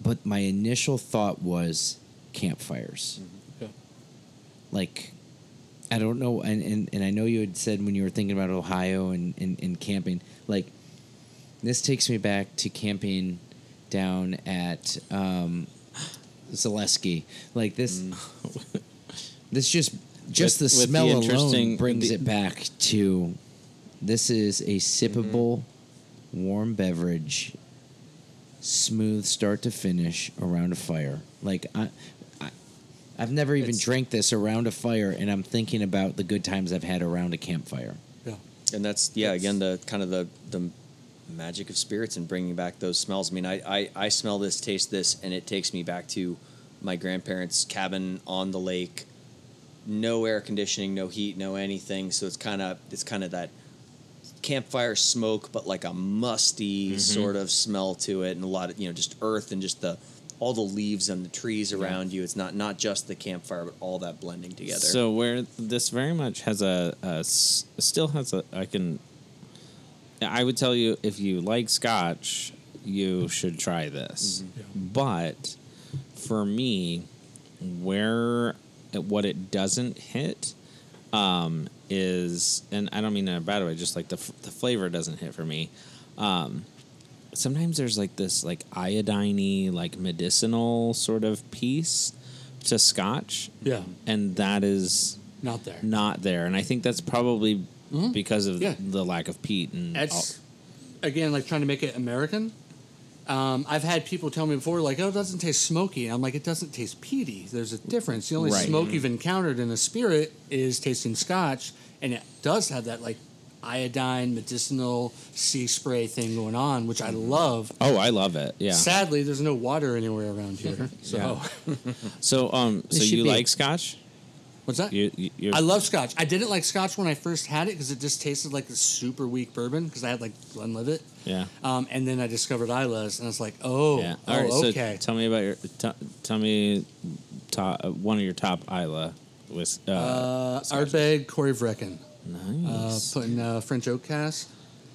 but my initial thought was campfires. Yeah. Like, I don't know, and, and, and I know you had said when you were thinking about Ohio and, and, and camping, like, this takes me back to camping down at um, Zaleski. Like this, this just just With- the with the smell alone brings the- it back to. This is a sippable, mm-hmm. warm beverage, smooth start to finish around a fire. Like I, I I've never even drank this around a fire, and I'm thinking about the good times I've had around a campfire. Yeah. And that's yeah, again the kind of the the magic of spirits and bringing back those smells. I mean, I, I I smell this, taste this, and it takes me back to my grandparents' cabin on the lake. No air conditioning, no heat, no anything. So it's kind of it's kind of that campfire smoke, but like a musty mm-hmm. sort of smell to it, and a lot of you know just earth and just the all the leaves and the trees around you. It's not not just the campfire, but all that blending together. So where this very much has a still has a I can I would tell you if you like scotch, you should try this. Mm-hmm. But for me, where what it doesn't hit um, is, and I don't mean in a bad way, just like the f- the flavor doesn't hit for me. um, sometimes there's like this like iodine like medicinal sort of piece to Scotch, Yeah, and that is not there. not there, and I think that's probably because of Yeah. the lack of peat and all- again like trying to make it American. Um, I've had people tell me before, like, "Oh, it doesn't taste smoky." And I'm like, "It doesn't taste peaty. There's a difference. The only Right. smoke you've encountered in a spirit is tasting Scotch, and it does have that like iodine, medicinal sea spray thing going on, which I love. oh, I love it. Yeah. Sadly, there's no water anywhere around here. So, So um, so you be- like Scotch? What's that? You, you I love Scotch. I didn't like Scotch when I first had it because it just tasted like a super weak bourbon because I had like Glenlivet. Yeah. Um, and then I discovered Islay's, and I was like, oh, Yeah. oh All right. okay. So tell me about your. T- tell me, top, uh, one of your top Isla with. Uh, uh, Ardbeg Corryvreckan, uh, nice. putting uh, French oak cask.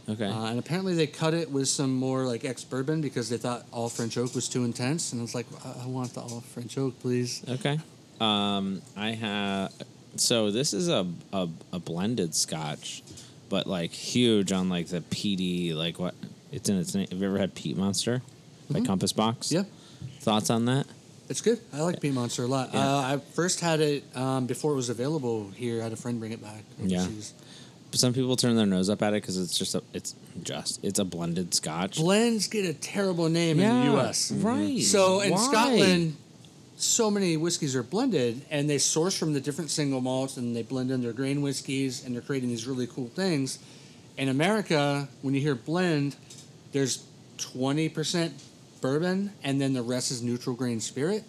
okay. Uh, and apparently they cut it with some more like ex bourbon because they thought all French oak was too intense. And I was like, I, I want the all French oak, please. okay. Um, I have. So this is a, a a blended Scotch, but like huge on like the peaty like what it's in its name. Have you ever had Peat Monster by Compass Box? Yeah. Thoughts on that? It's good. I like Peat Monster a lot. Yeah. Uh, I first had it um, before it was available here. I had a friend bring it back. Yeah. Some people turn their nose up at it because it's just a it's just it's a blended Scotch. Blends get a terrible name in the U.S. right? So in Why? Scotland, so many whiskeys are blended, and they source from the different single malts, and they blend in their grain whiskeys, and they're creating these really cool things. In America, when you hear blend, there's twenty percent bourbon, and then the rest is neutral grain spirit,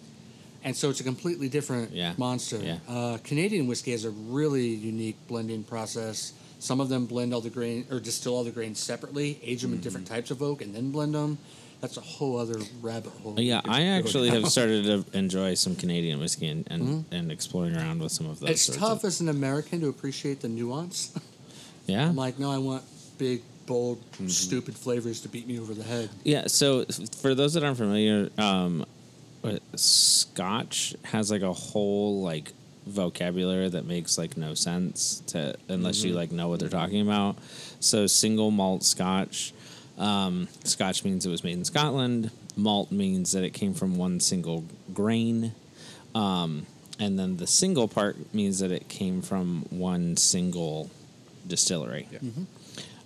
and so it's a completely different Yeah. monster. Yeah. Uh, Canadian whiskey has a really unique blending process. Some of them blend all the grain or distill all the grains separately, age them in different Mm-hmm. types of oak, and then blend them. That's a whole other rabbit hole. Yeah, I actually have started to enjoy some Canadian whiskey and, and, and exploring around with some of those. It's tough Of, as an American to appreciate the nuance. yeah. I'm like, no, I want big, bold, Mm-hmm. stupid flavors to beat me over the head. Yeah, so for those that aren't familiar, um, Scotch has like a whole like vocabulary that makes like no sense to unless you like know what they're talking about. So single malt Scotch, um, Scotch means it was made in Scotland. Malt means that it came from one single grain. Um, and then the single part means that it came from one single distillery.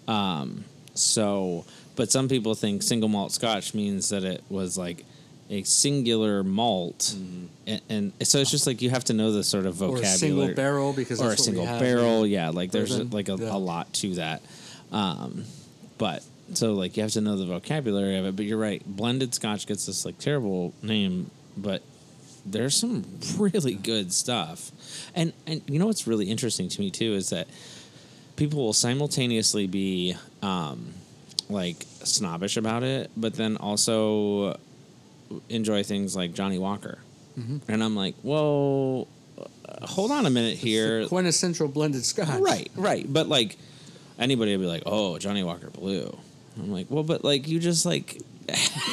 Um, so, but some people think single malt Scotch means that it was like a singular malt, and, and so it's just like you have to know the sort of Or vocabulary, a single barrel because or a that's what we single have barrel. Yeah, like there's Bourbon, like a, yeah. a lot to that. Um, but so like you have to know the vocabulary of it. But you're right, blended Scotch gets this like terrible name, but there's some really good stuff. And and you know what's really interesting to me too is that people will simultaneously be um, like snobbish about it, but then also enjoy things like Johnnie Walker. Mm-hmm. And I'm like, whoa, uh, hold on a minute here. Quintessential blended scotch. Right, right. But like anybody would be like, oh, Johnnie Walker Blue. I'm like, well, but like you just like,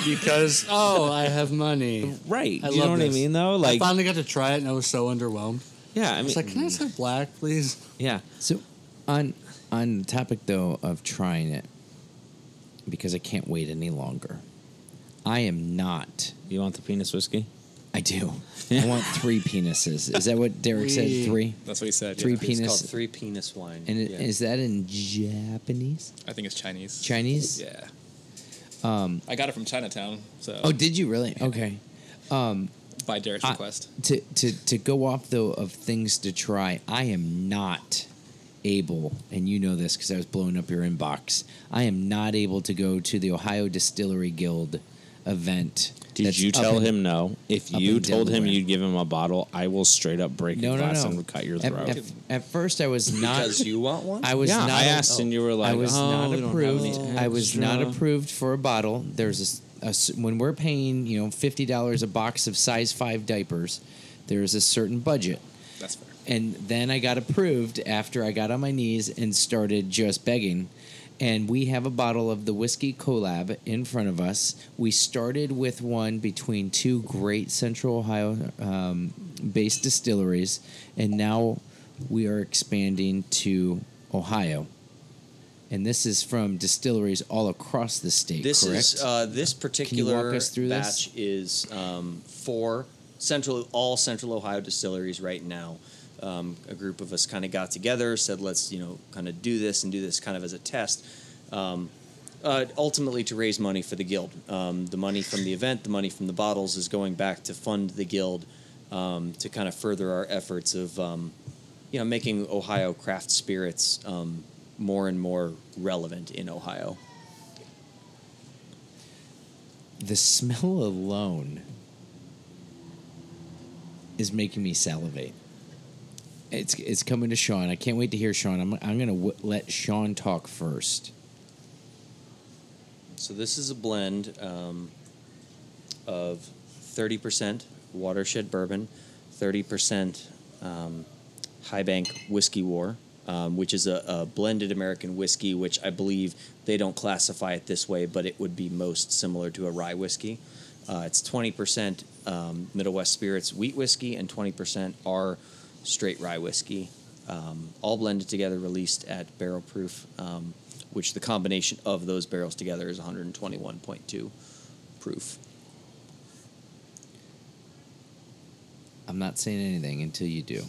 Because, oh, I have money. right. I Do you know love what this. I mean though? Like, I finally got to try it and I was so underwhelmed. yeah, I I mean, was like, can I just have black, please? yeah. So, on on the topic though of trying it, because I can't wait any longer. I am not. You want the penis whiskey? I do. I want three penises. Is that what Derek said? Three. That's what he said. Three yeah. penis- It's called three penis wine. And it, Yeah. is that in Japanese? I think it's Chinese. Chinese? Yeah. Um. I got it from Chinatown. So Oh, did you really? Okay. Um. by Derek's I- request. to to to go off though of things to try i am not able and you know this because i was blowing up your inbox i am not able to go to the ohio distillery guild event Did that's you tell him no? If you in told him you'd give him a bottle, I will straight up break no your glass no and cut your throat. at, at first i was not because you want one. i was yeah, not I asked, and you were like, I was "Oh, not we don't have approved. I was not approved for a bottle. There's a when we're paying, you know, fifty dollars a box of size five diapers. There is a certain budget. That's fair. And then I got approved after I got on my knees and started just begging. And we have a bottle of the whiskey collab in front of us. We started with one between two great Central Ohio um, based distilleries, and now we are expanding to Ohio. and this is from distilleries all across the state. This correct? is uh, this particular us through this? batch is um, for central all Central Ohio distilleries right now. Um, a group of us kind of got together, said let's you know kind of do this and do this kind of as a test. Um, uh, ultimately, to raise money for the guild. Um, the money from the event, the money from the bottles, is going back to fund the guild um, to kind of further our efforts of um, you know making Ohio craft spirits um, more and more relevant in Ohio. the smell alone is making me salivate. It's it's coming to Sean. I can't wait to hear Sean. I'm I'm gonna w- let Sean talk first. So this is a blend um, of 30% watershed bourbon, 30% um, High Bank Whiskey War, um, which is a, a blended American whiskey, which I believe they don't classify it this way, but it would be most similar to a rye whiskey. Uh, it's 20% um, Middle West Spirits wheat whiskey and 20% our straight rye whiskey, um, all blended together, released at Barrel Proof, um, which the combination of those barrels together is 121.2 proof. I'm not saying anything until you do.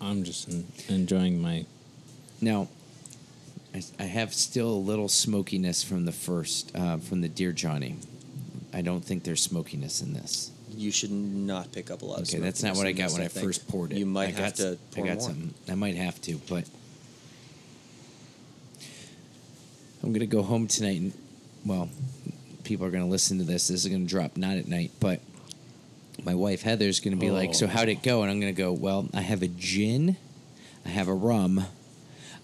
I'm just en- enjoying my. Now, I, I have still a little smokiness from the first, uh, from the Dear Johnny. I don't think there's smokiness in this. You should not pick up a lot of Okay, that's not what I got when I, first poured it. You might I have got, to I got more. something. I might have to, but I'm gonna go home tonight. And, well, people are gonna listen to this. This is gonna drop not at night, but my wife Heather's gonna be like, "So how'd it go?" And I'm gonna go, "Well, I have a gin, I have a rum."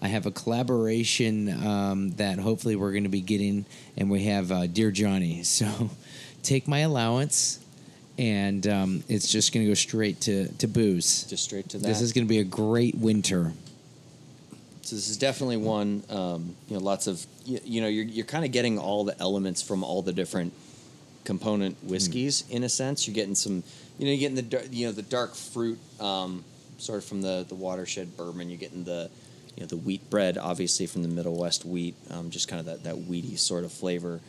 I have a collaboration um, that hopefully we're going to be getting, and we have uh, Dear Johnny. So take my allowance, and um, it's just going to go straight to, to booze. Just straight to that. This is going to be a great winter. So this is definitely one. Um, you know, lots of you, you know, you're you're kind of getting all the elements from all the different component whiskeys in a sense. You're getting some, you know, you're getting the you know the dark fruit, um, sort of from the the watershed bourbon. You're getting the you know the wheat bread, obviously from the Middle West wheat, um, just kind of that that wheaty sort of flavor.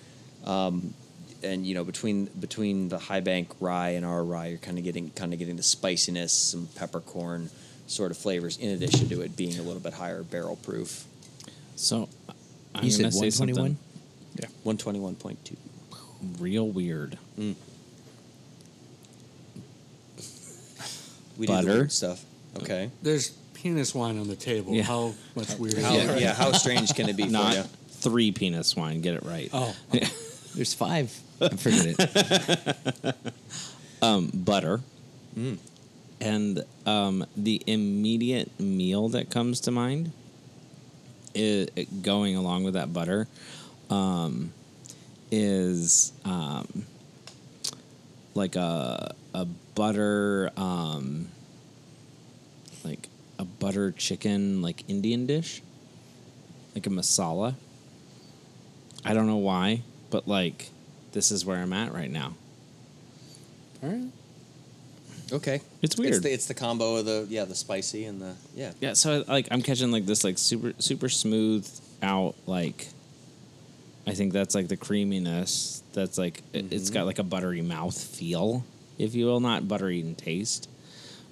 Um, and you know between between the high bank rye and our rye, you're kind of getting kind of getting the spiciness, some peppercorn sort of flavors, in addition to it being a little bit higher barrel proof. So, I'm you said gonna say 121? something One twenty one point two. real weird. Mm. We do the Butter. weird stuff. Okay. There's penis wine on the table. Yeah. How much weird? How, yeah. How strange can it be for Not you? three penis wine. Get it right. Oh, There's five. I forget it. um, butter, and um, the immediate meal that comes to mind, i going along with that butter, um, is um, like a a butter, um, like a butter chicken, like Indian dish, like a masala. I don't know why, but like this is where I'm at right now. all right. Okay. It's weird. It's the, it's the combo of the yeah the spicy and the yeah. Yeah, so like I'm catching like this like super super smooth out like I think that's like the creaminess that's like it- it's got like a buttery mouth feel, if you will, not buttery in taste.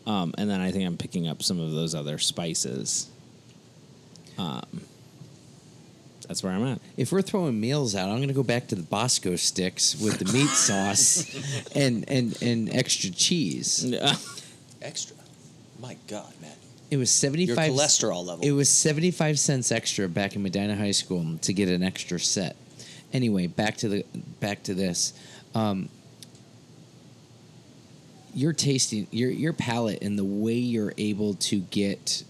Um, and then I think I'm picking up some of those other spices. Um, that's where I'm at. If we're throwing meals out, I'm going to go back to the Bosco sticks with the meat sauce and, and, and extra cheese. Extra. My God, man. It was 75 Your cholesterol level. It was 75 cents extra back in Medina High School to get an extra set. Anyway, back to the back to this. Um, your tasting your your palate and the way you're able to get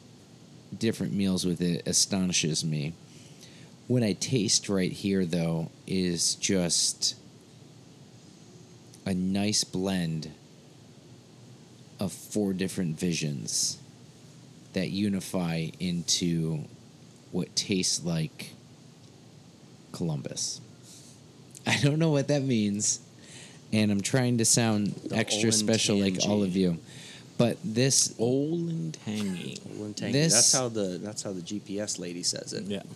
different meals with it astonishes me. What I taste right here though is just a nice blend of four different visions that unify into what tastes like Columbus. I don't know what that means, and I'm trying to sound The extra special like all of you. But this Old and tangy. Olentangy. This- That's how the that's how the GPS lady says it. Yeah.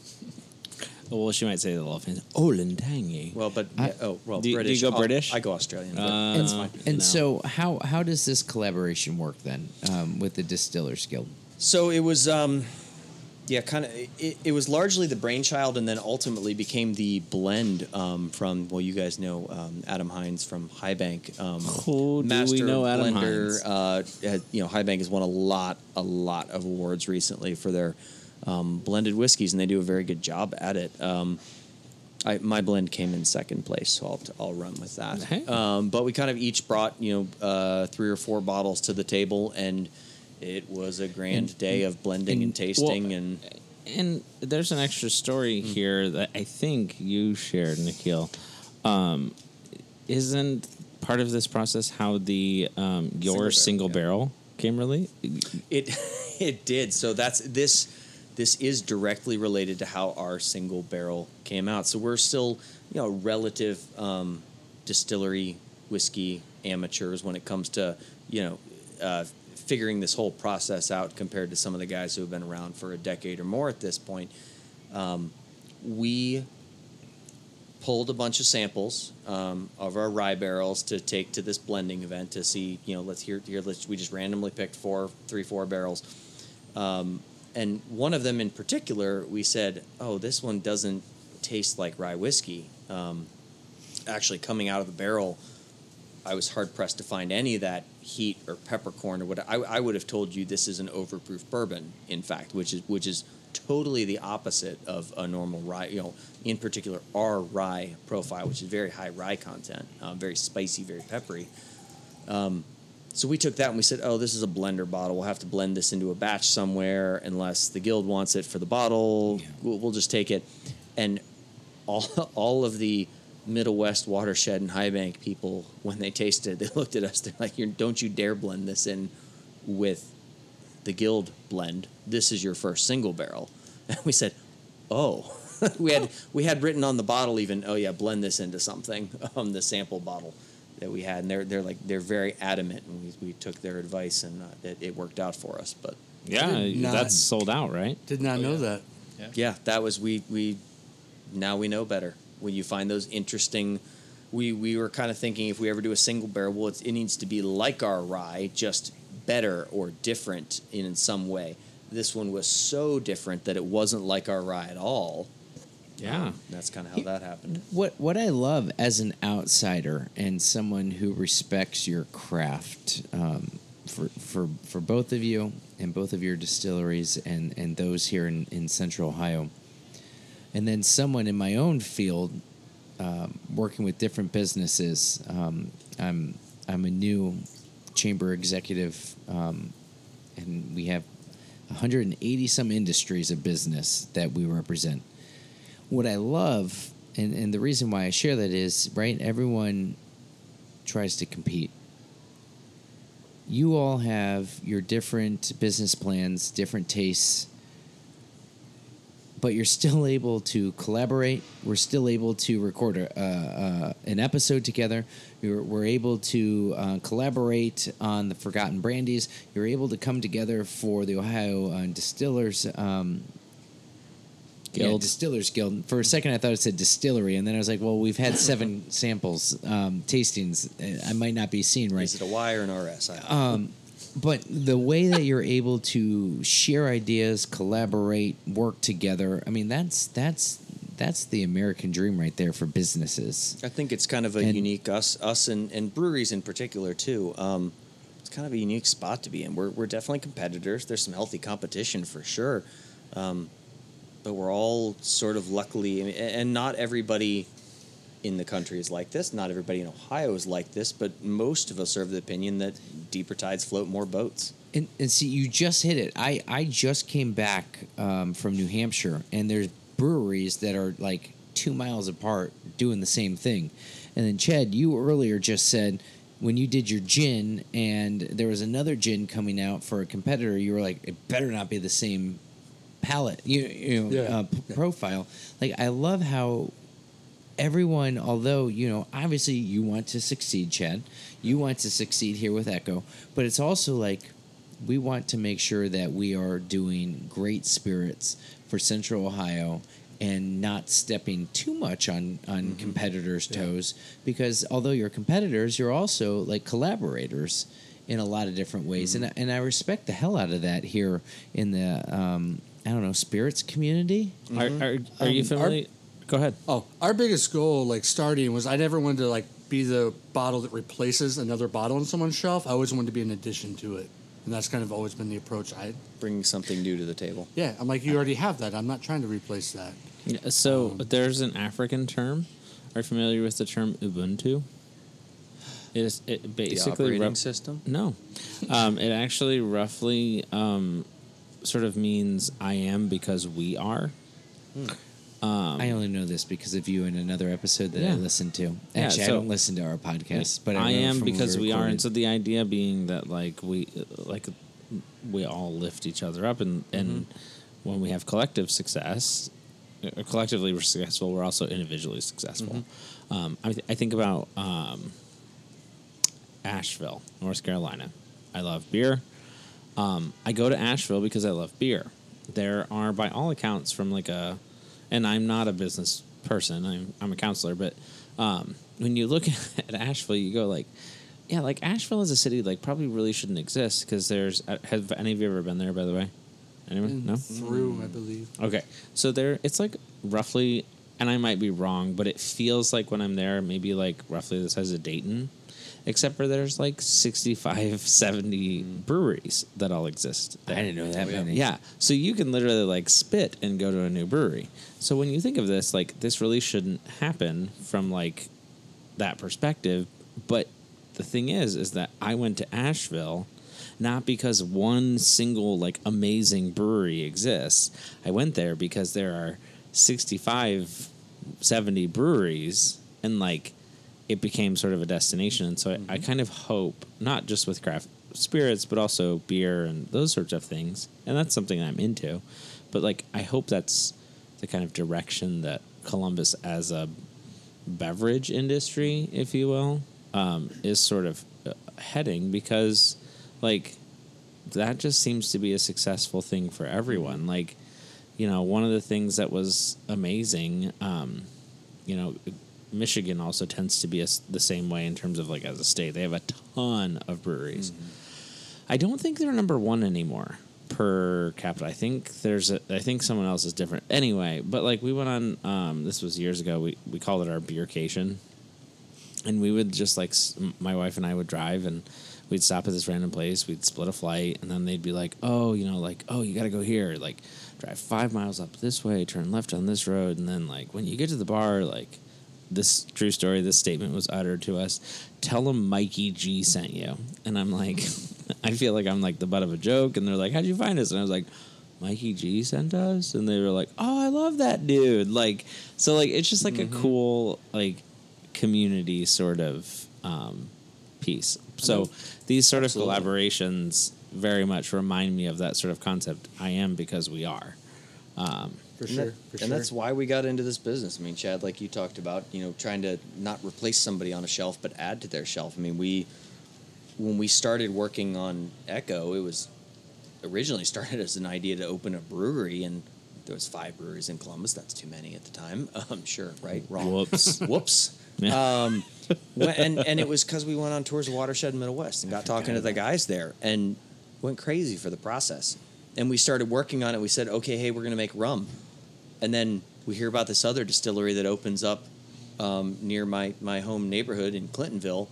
well, she might say the little fancy. Olentangy. Well, but I- yeah, oh well, Do you- do you British. go I'll- British? I go Australian. Uh, and, and no. so how how does this collaboration work then um, with the Distillers Guild? So it was, um, yeah, kind of. It, it was largely the brainchild, and then ultimately became the blend um, from. Well, you guys know um, Adam Hines from High Bank. Um, Who do we know Adam blender. Hines? Uh, had- you know, High Bank has won a lot, a lot of awards recently for their um, blended whiskeys, and they do a very good job at it. Um, I, my blend came in second place, so I'll, I'll run with that. Hey. Um, but we kind of each brought you know uh, three or four bottles to the table, and it was a grand day of blending and, and- tasting. well, and And there's an extra story Mm-hmm. here that I think you shared, Nikhil. Um, isn't part of this process how the um, your Single barrel, single yeah. barrel came really? It it did. So that's this this is directly related to how our single barrel came out. So we're still, you know, relative um, distillery whiskey amateurs when it comes to, you know, uh, figuring this whole process out compared to some of the guys who have been around for a decade or more at this point. Um, we pulled a bunch of samples um, of our rye barrels to take to this blending event to see, you know, let's hear here. Let's we just randomly picked four, three, four barrels, um, and one of them in particular, we said, oh, this one doesn't taste like rye whiskey. Um, actually, coming out of the barrel, I was hard pressed to find any of that heat or peppercorn or what. I, I would have told you this is an overproof bourbon, in fact, which is which is totally the opposite of a normal rye. You know, in particular, our rye profile, which is very high rye content, um, very spicy, very peppery. Um, so we took that and we said, oh, this is a blender bottle. We'll have to blend this into a batch somewhere unless the guild wants it for the bottle. We'll, we'll just take it. And all, all of the Middle West watershed and High Bank people, when they tasted it, they looked at us. They're like, don't you dare blend this in with the guild blend. This is your first single barrel. And we said, oh. we had we had written on the bottle even oh yeah blend this into something um the sample bottle that we had and they're they're like they're very adamant and we, we took their advice and uh, it, it worked out for us but Yeah, not- that's sold out, right? Did not know that. yeah. That was we we now we know better. When you find those interesting we we were kind of thinking if we ever do a single barrel well it's, it needs to be like our rye just better or different in some way. This one was so different that it wasn't like our rye at all Yeah. Um, that's kind of how that happened What what I love as an outsider and someone who respects your craft, um, for for for both of you and both of your distilleries and and those here in in Central Ohio, and then someone in my own field, um, working with different businesses. Um, I'm I'm a new chamber executive, um, and we have 180 some industries of business that we represent what I love, and, and the reason why I share that is, right, everyone tries to compete. You all have your different business plans, different tastes, but you're still able to collaborate. We're still able to record a, uh, uh, an episode together. You're, we're able to uh, collaborate on the Forgotten Brandies. You're able to come together for the Ohio uh, Distillers um, yeah, Guild. Distillers Guild. For a second, I thought it said distillery, and then I was like, "Well, we've had seven samples, um, tastings. Uh, I might not be seen right." is it a y or an rs I. Um, but the way that you're able to share ideas, collaborate, work together, I mean, that's that's that's the American dream right there for businesses. I think it's kind of a And- unique us us and, and breweries in particular too. Um, it's kind of a unique spot to be in. We're we're definitely competitors. There's some healthy competition for sure, um, but we're all sort of luckily, and not everybody in the country is like this. Not everybody in Ohio is like this, but most of us are of the opinion that deeper tides float more boats. And, and see, you just hit it. I, I just came back um, from New Hampshire, and there's breweries that are like two miles apart doing the same thing. And then, Chad, you earlier just said when you did your gin, and there was another gin coming out for a competitor, you were like, it better not be the same palette, you, you know, Yeah. uh, p- profile. Like, I love how everyone, although you know, obviously you want to succeed, Chad. You want to succeed here with Echo, but it's also like we want to make sure that we are doing great spirits for Central Ohio and not stepping too much on on competitors' toes. Because although you're competitors, you're also like collaborators in a lot of different ways, and and I respect the hell out of that here in the um, I don't know spirits community. Are, are, are you Um, familiar? Go ahead. Oh, our biggest goal, like starting, was I never wanted to like be the bottle that replaces another bottle on someone's shelf. I always wanted to be an addition to it, and that's kind of always been the approach. I Bringing something new to the table. yeah, I'm like you already have that. I'm not trying to replace that. Yeah, So there's an African term. Are you familiar with the term Ubuntu? It is it The basically operating rep- system. no, um, it actually roughly um, sort of means I am because we are. I only know this because of you in another episode that I listened to. Yeah, Actually, I don't listen to our podcast, but I, I am because we are, and so the idea being that like we like we all lift each other up, and and when we have collective success, uh, collectively we're successful. We're also individually successful. Um, I, th- I think about um, Asheville, North Carolina. I love beer. Um, I go to Asheville because I love beer. There are, by all accounts, from like a, and I'm not a business person. I'm I'm a counselor, but um, when you look at Asheville, you go like, yeah, like Asheville as a city, like probably really shouldn't exist because there's. uh, Have any of you ever been there? By the way, anyone? No. Through, I believe. Okay, so there, it's like roughly, and I might be wrong, but it feels like when I'm there, maybe like roughly the size of Dayton, except for there's like 65, 70 breweries that all exist. I didn't know that oh, many. Yeah, so you can literally like spit and go to a new brewery. So when you think of this, like this really shouldn't happen from like that perspective. But the thing is, is that I went to Asheville not because one single like amazing brewery exists. I went there because there are 65, 70 breweries and like it became sort of a destination. And so I, I kind of hope, not just with craft spirits, but also beer and those sorts of things. And that's something I'm into. But like, I hope that's the kind of direction that Columbus as a beverage industry, if you will, um, is sort of uh, heading because, like, that just seems to be a successful thing for everyone. Like, you know, one of the things that was amazing, um, you know, Michigan also tends to be a the same way in terms of like as a state. They have a ton of breweries. I don't think they're number one anymore per capita. I think there's a. I think someone else is different. Anyway, but like we went on. Um, this was years ago. We we called it our beercation, and we would just like my wife and I would drive and we'd stop at this random place. We'd split a flight, and then they'd be like, "Oh, you know, like oh, you got to go here. Like drive five miles up this way, turn left on this road, and then like when you get to the bar, like." This true story. This statement was uttered to us. Tell them Mikey G sent you, and I'm like, I feel like I'm like the butt of a joke, and they're like, "How'd you find us?" And I was like, Mikey G sent us, and they were like, "Oh, I love that dude!" Like, so like it's just like a cool like community sort of um, piece. So these sort Absolutely. of collaborations very much remind me of that sort of concept. I am because we are. Um, For and sure. that- for and sure. that's why we got into this business. I mean, Chad, like you talked about, you know, trying to not replace somebody on a shelf, but add to their shelf. I mean, we when we started working on Echo, it was originally started as an idea to open a brewery, and there was five breweries in Columbus. That's too many at the time. I'm sure, right? Wrong. Whoops. Whoops. Yeah. Um, and and it was because we went on tours of Watershed and Middle West and got talking to the guys there and went crazy for the process. And we started working on it. We said, okay, hey, we're going to make rum. And then we hear about this other distillery that opens up um, near my, my home neighborhood in Clintonville,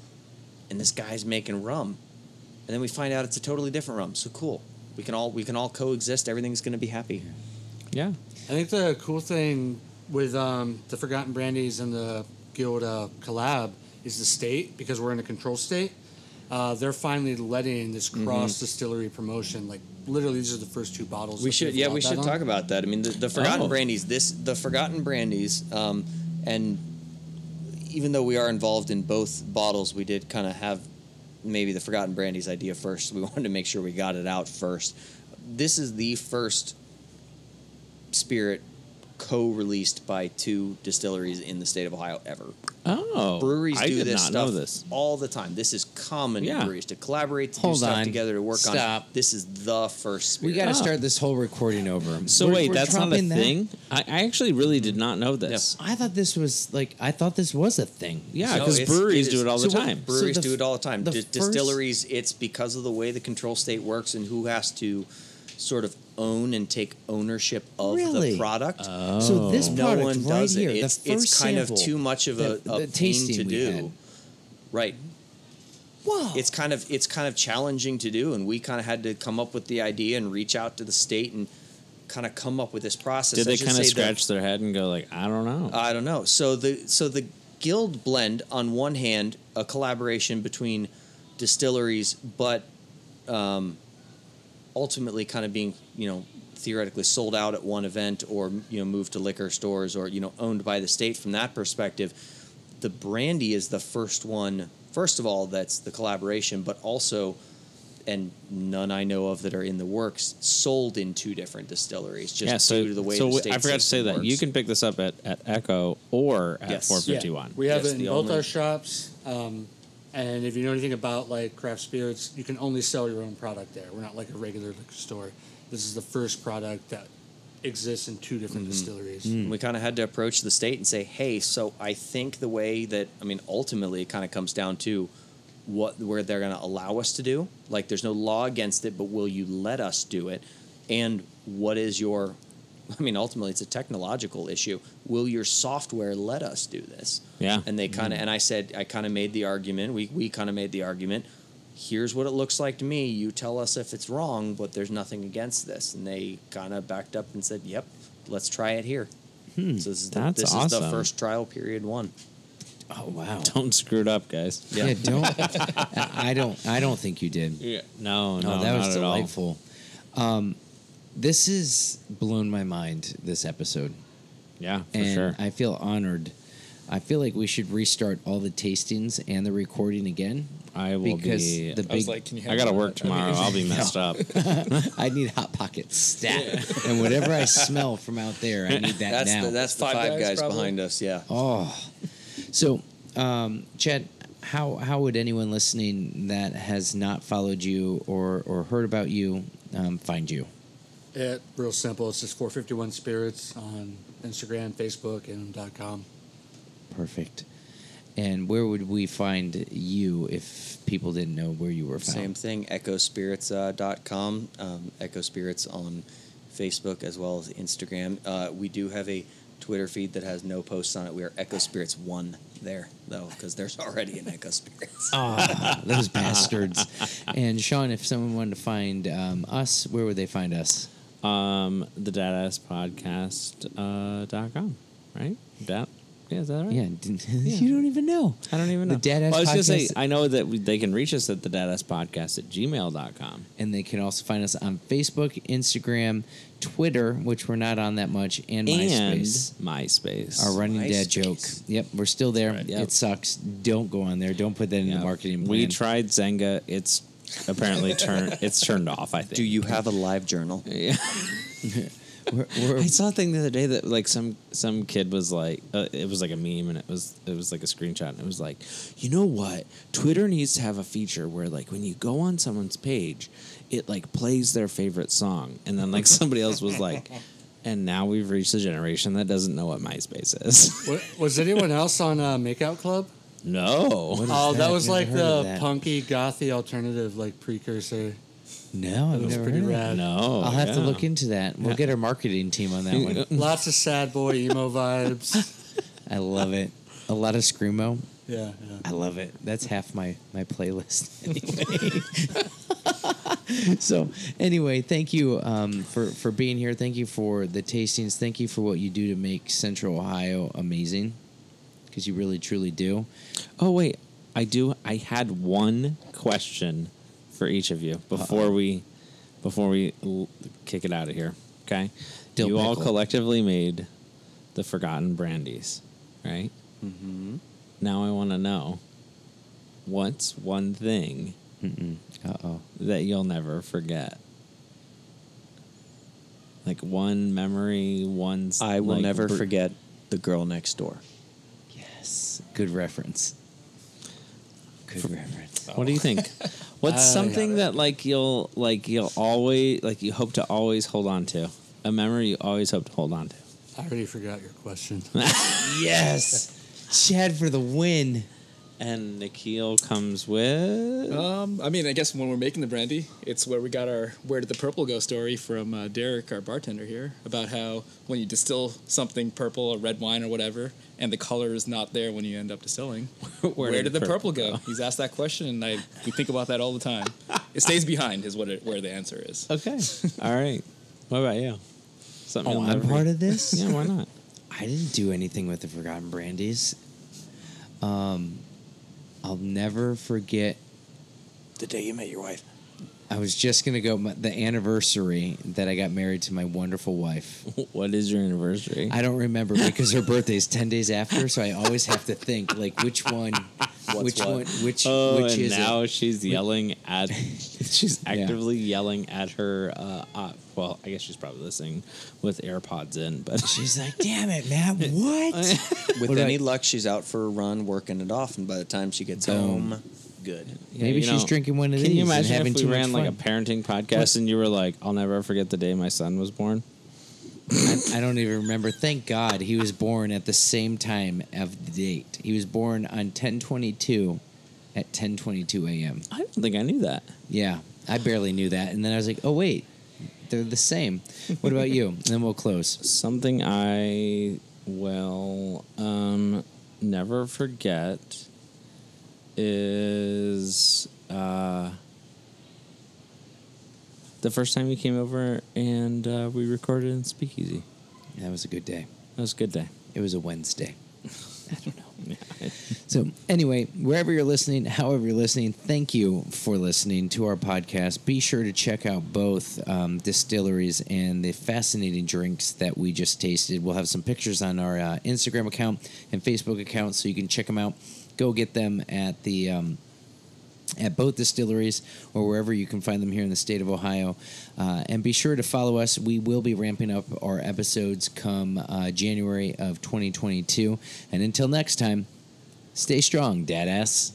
and this guy's making rum. And then we find out it's a totally different rum. So cool. We can all we can all coexist. Everything's going to be happy. yeah. I think the cool thing with um, the Forgotten Brandies and the Guild uh, collab is the state because we're in a control state. Uh, they're finally letting this cross distillery promotion. Like literally, these are the first two bottles. We should, yeah, we should on. talk about that. I mean, the, the Forgotten Oh. Brandies, this, the Forgotten Brandies, um, and even though we are involved in both bottles, we did kind of have maybe the Forgotten Brandies idea first. We wanted to make sure we got it out first. This is the first spirit co-released by two distilleries in the state of Ohio ever. Oh. Breweries I do did this not know stuff this. all the time. This is common Yeah. in breweries to collaborate, to Hold do stuff on. together, to work Stop. on. This is the first. We got to start this whole recording over. So We're- wait, we're that's not a dropping that? thing. I, I actually really did not know this. I thought this was like I thought this was a thing. Yeah, No, because it's- breweries it do it all the so what- time. Breweries So the do it all the time. the Di- first- Distilleries, it's because of the way the control state works and who has to sort of own and take ownership of Really? the product. So this product no one right does here, it. It's, the first it's kind of too much of a, that- a the pain to do. had. Right. Wow. It's kind of it's kind of challenging to do, and we kind of had to come up with the idea and reach out to the state and kind of come up with this process. Did they kind of say the- scratch their head and go like, I don't know? I don't know. So the so the guild blend on one hand, a collaboration between distilleries, but um, ultimately kind of being you know theoretically sold out at one event or you know moved to liquor stores or you know owned by the state from that perspective. The brandy is the first one. First of all, that's the collaboration, but also. And none I know of that are in the works sold in two different distilleries, just yeah, so, due to the way so the w- state I forgot to say system that you can pick this up at, at Echo or at Yes. 451. We have Yes, it in both only- our shops. Um, and if you know anything about like craft spirits, you can only sell your own product there. We're not like a regular liquor store. This is the first product that exists in two different mm-hmm. distilleries. Mm. We kind of had to approach the state and say, hey, so I think the way that, I mean, ultimately it kind of comes down to what where they're going to allow us to do. Like, there's no law against it, but will you let us do it? And what is your, I mean, ultimately it's a technological issue. Will your software let us do this? Yeah. And they kind of, and I said, I kind of made the argument, we, we kind of made the argument, here's what it looks like to me. You tell us if it's wrong, but there's nothing against this. And they kind of backed up and said, yep, let's try it here. So this is, the, That's this is the first trial period one. oh wow. Don't screw it up, guys. Yeah, don't. I I don't. I don't think you did. Yeah. No, no, oh, that was not at all. delightful. Um, this has blown my mind. This episode, Yeah, for and sure. I feel honored. I feel like we should restart all the tastings and the recording again. I will because be. the I was big- like, can you? I got to work tomorrow. I'll be messed up. I need hot pockets, stat, and whatever I smell from out there, I need that That's now. the, that's the Five five, Guys, guys, probably? behind us. Yeah. Oh, so um, Chad, how how would anyone listening that has not followed you or or heard about you um, find you? It real simple. It's just 451 Spirits on Instagram, Facebook, and .com. Perfect. And where would we find you if people didn't know where you were found? Same thing, echospirits.com, um, Echo Spirits on Facebook as well as Instagram. Uh, we do have a Twitter feed that has no posts on it. We are Echo Spirits 1 there, though, because there's already an Echo Spirits. Ah, those bastards. And Sean, if someone wanted to find um, us, where would they find us? Um, the Dadass Podcast uh, dot com, right? Dat, yeah, is that right? Yeah, didn't- you don't even know. I don't even The know. Dadass Well, I was going to say, Podcast- I know that we, they can reach us at the Dadass Podcast at gmail.com. And they can also find us on Facebook, Instagram, Twitter, which we're not on that much, and MySpace. And MySpace. Our running dad joke. MySpace. Yep, we're still there. Right. Yep. It sucks. Don't go on there. Don't put that in Yeah. the marketing plan. We tried Xanga. It's apparently turned. It's turned off. I think. Do you have a live journal? Yeah. We're, we're, I saw a thing the other day that like some some kid was like uh, it was like a meme and it was it was like a screenshot and it was like you know what Twitter needs to have a feature where like when you go on someone's page it like plays their favorite song and then like somebody else was like and now we've reached a generation that doesn't know what MySpace is Wa- Was anyone else on uh, Makeout Club? No Oh, that, that? was Never like the punky, gothy alternative, like precursor. no, I've It was never pretty heard of that. rad. no I'll have to look into that. We'll get our marketing team on that one. Lots of sad boy emo vibes. I love it. A lot of screamo. Yeah, yeah. I love it. That's half my my playlist anyway. so anyway, thank you um, for for being here. Thank you for the tastings. Thank you for what you do to make Central Ohio amazing, because you really truly do. oh wait I do I had one question for each of you before we before we l- kick it out of here. Okay, Dill you all collectively made the Forgotten Brandies, right? Mm-hmm. Now I want to know what's one thing that you'll never forget. Like one memory, one. I will like, never br- forget the girl next door. Yes, good reference. Good reference. What do you think? What's I something that like you'll like you'll always like you hope to always hold on to? A memory you always hope to hold on to. I already forgot your question. Yes, Chad for the win. And Nikhil comes with Um, I mean, I guess when we're making the brandy, it's where we got our "Where Did the Purple Go" story from uh, Derek, our bartender here, about how when you distill something purple, a red wine or whatever, and the color is not there when you end up distilling, where, did, the purple, go? He's asked that question, and I we think about that all the time. It stays behind, is what it, where the answer is. Okay. All right. What about you? Something Oh, you'll I'm part forget? of this. Yeah, why not? I didn't do anything with the Forgotten Brandies. Um, I'll never forget. The day you met your wife. I was just gonna go my, the anniversary that I got married to my wonderful wife. what is your anniversary? I don't remember because her birthday is ten days after, so I always have to think like which one, which what? one, which oh, which and is now it? she's yelling at. she's Yeah. actively yelling at her. Uh, uh, well, I guess she's probably listening with AirPods in, but She's like, "Damn it, Matt! What?" With What any about- luck, she's out for a run, working it off, and by the time she gets Boom. home, good. Yeah, Maybe you she's drinking one of Can these you imagine having if we ran like a parenting podcast and you were like, "I'll never forget the day my son was born." I, I don't even remember. Thank God he was born at the same time of the date. He was born on ten twenty two, at ten twenty two a.m. I don't think I knew that. Yeah, I barely knew that, and then I was like, "Oh wait, they're the same." What about you? And then we'll close. Something I will um, never forget is uh, the first time you came over and uh, we recorded in Speakeasy. That was a good day. That was a good day. It was a Wednesday. I don't know. yeah. So, anyway, wherever you're listening, however you're listening, thank you for listening to our podcast. Be sure to check out both um, distilleries and the fascinating drinks that we just tasted. We'll have some pictures on our uh, Instagram account and Facebook account so you can check them out. Go get them at the. Um, at both distilleries or wherever you can find them here in the state of Ohio. Uh, and be sure to follow us. We will be ramping up our episodes come uh, January of 2022. And until next time, stay strong, dadass.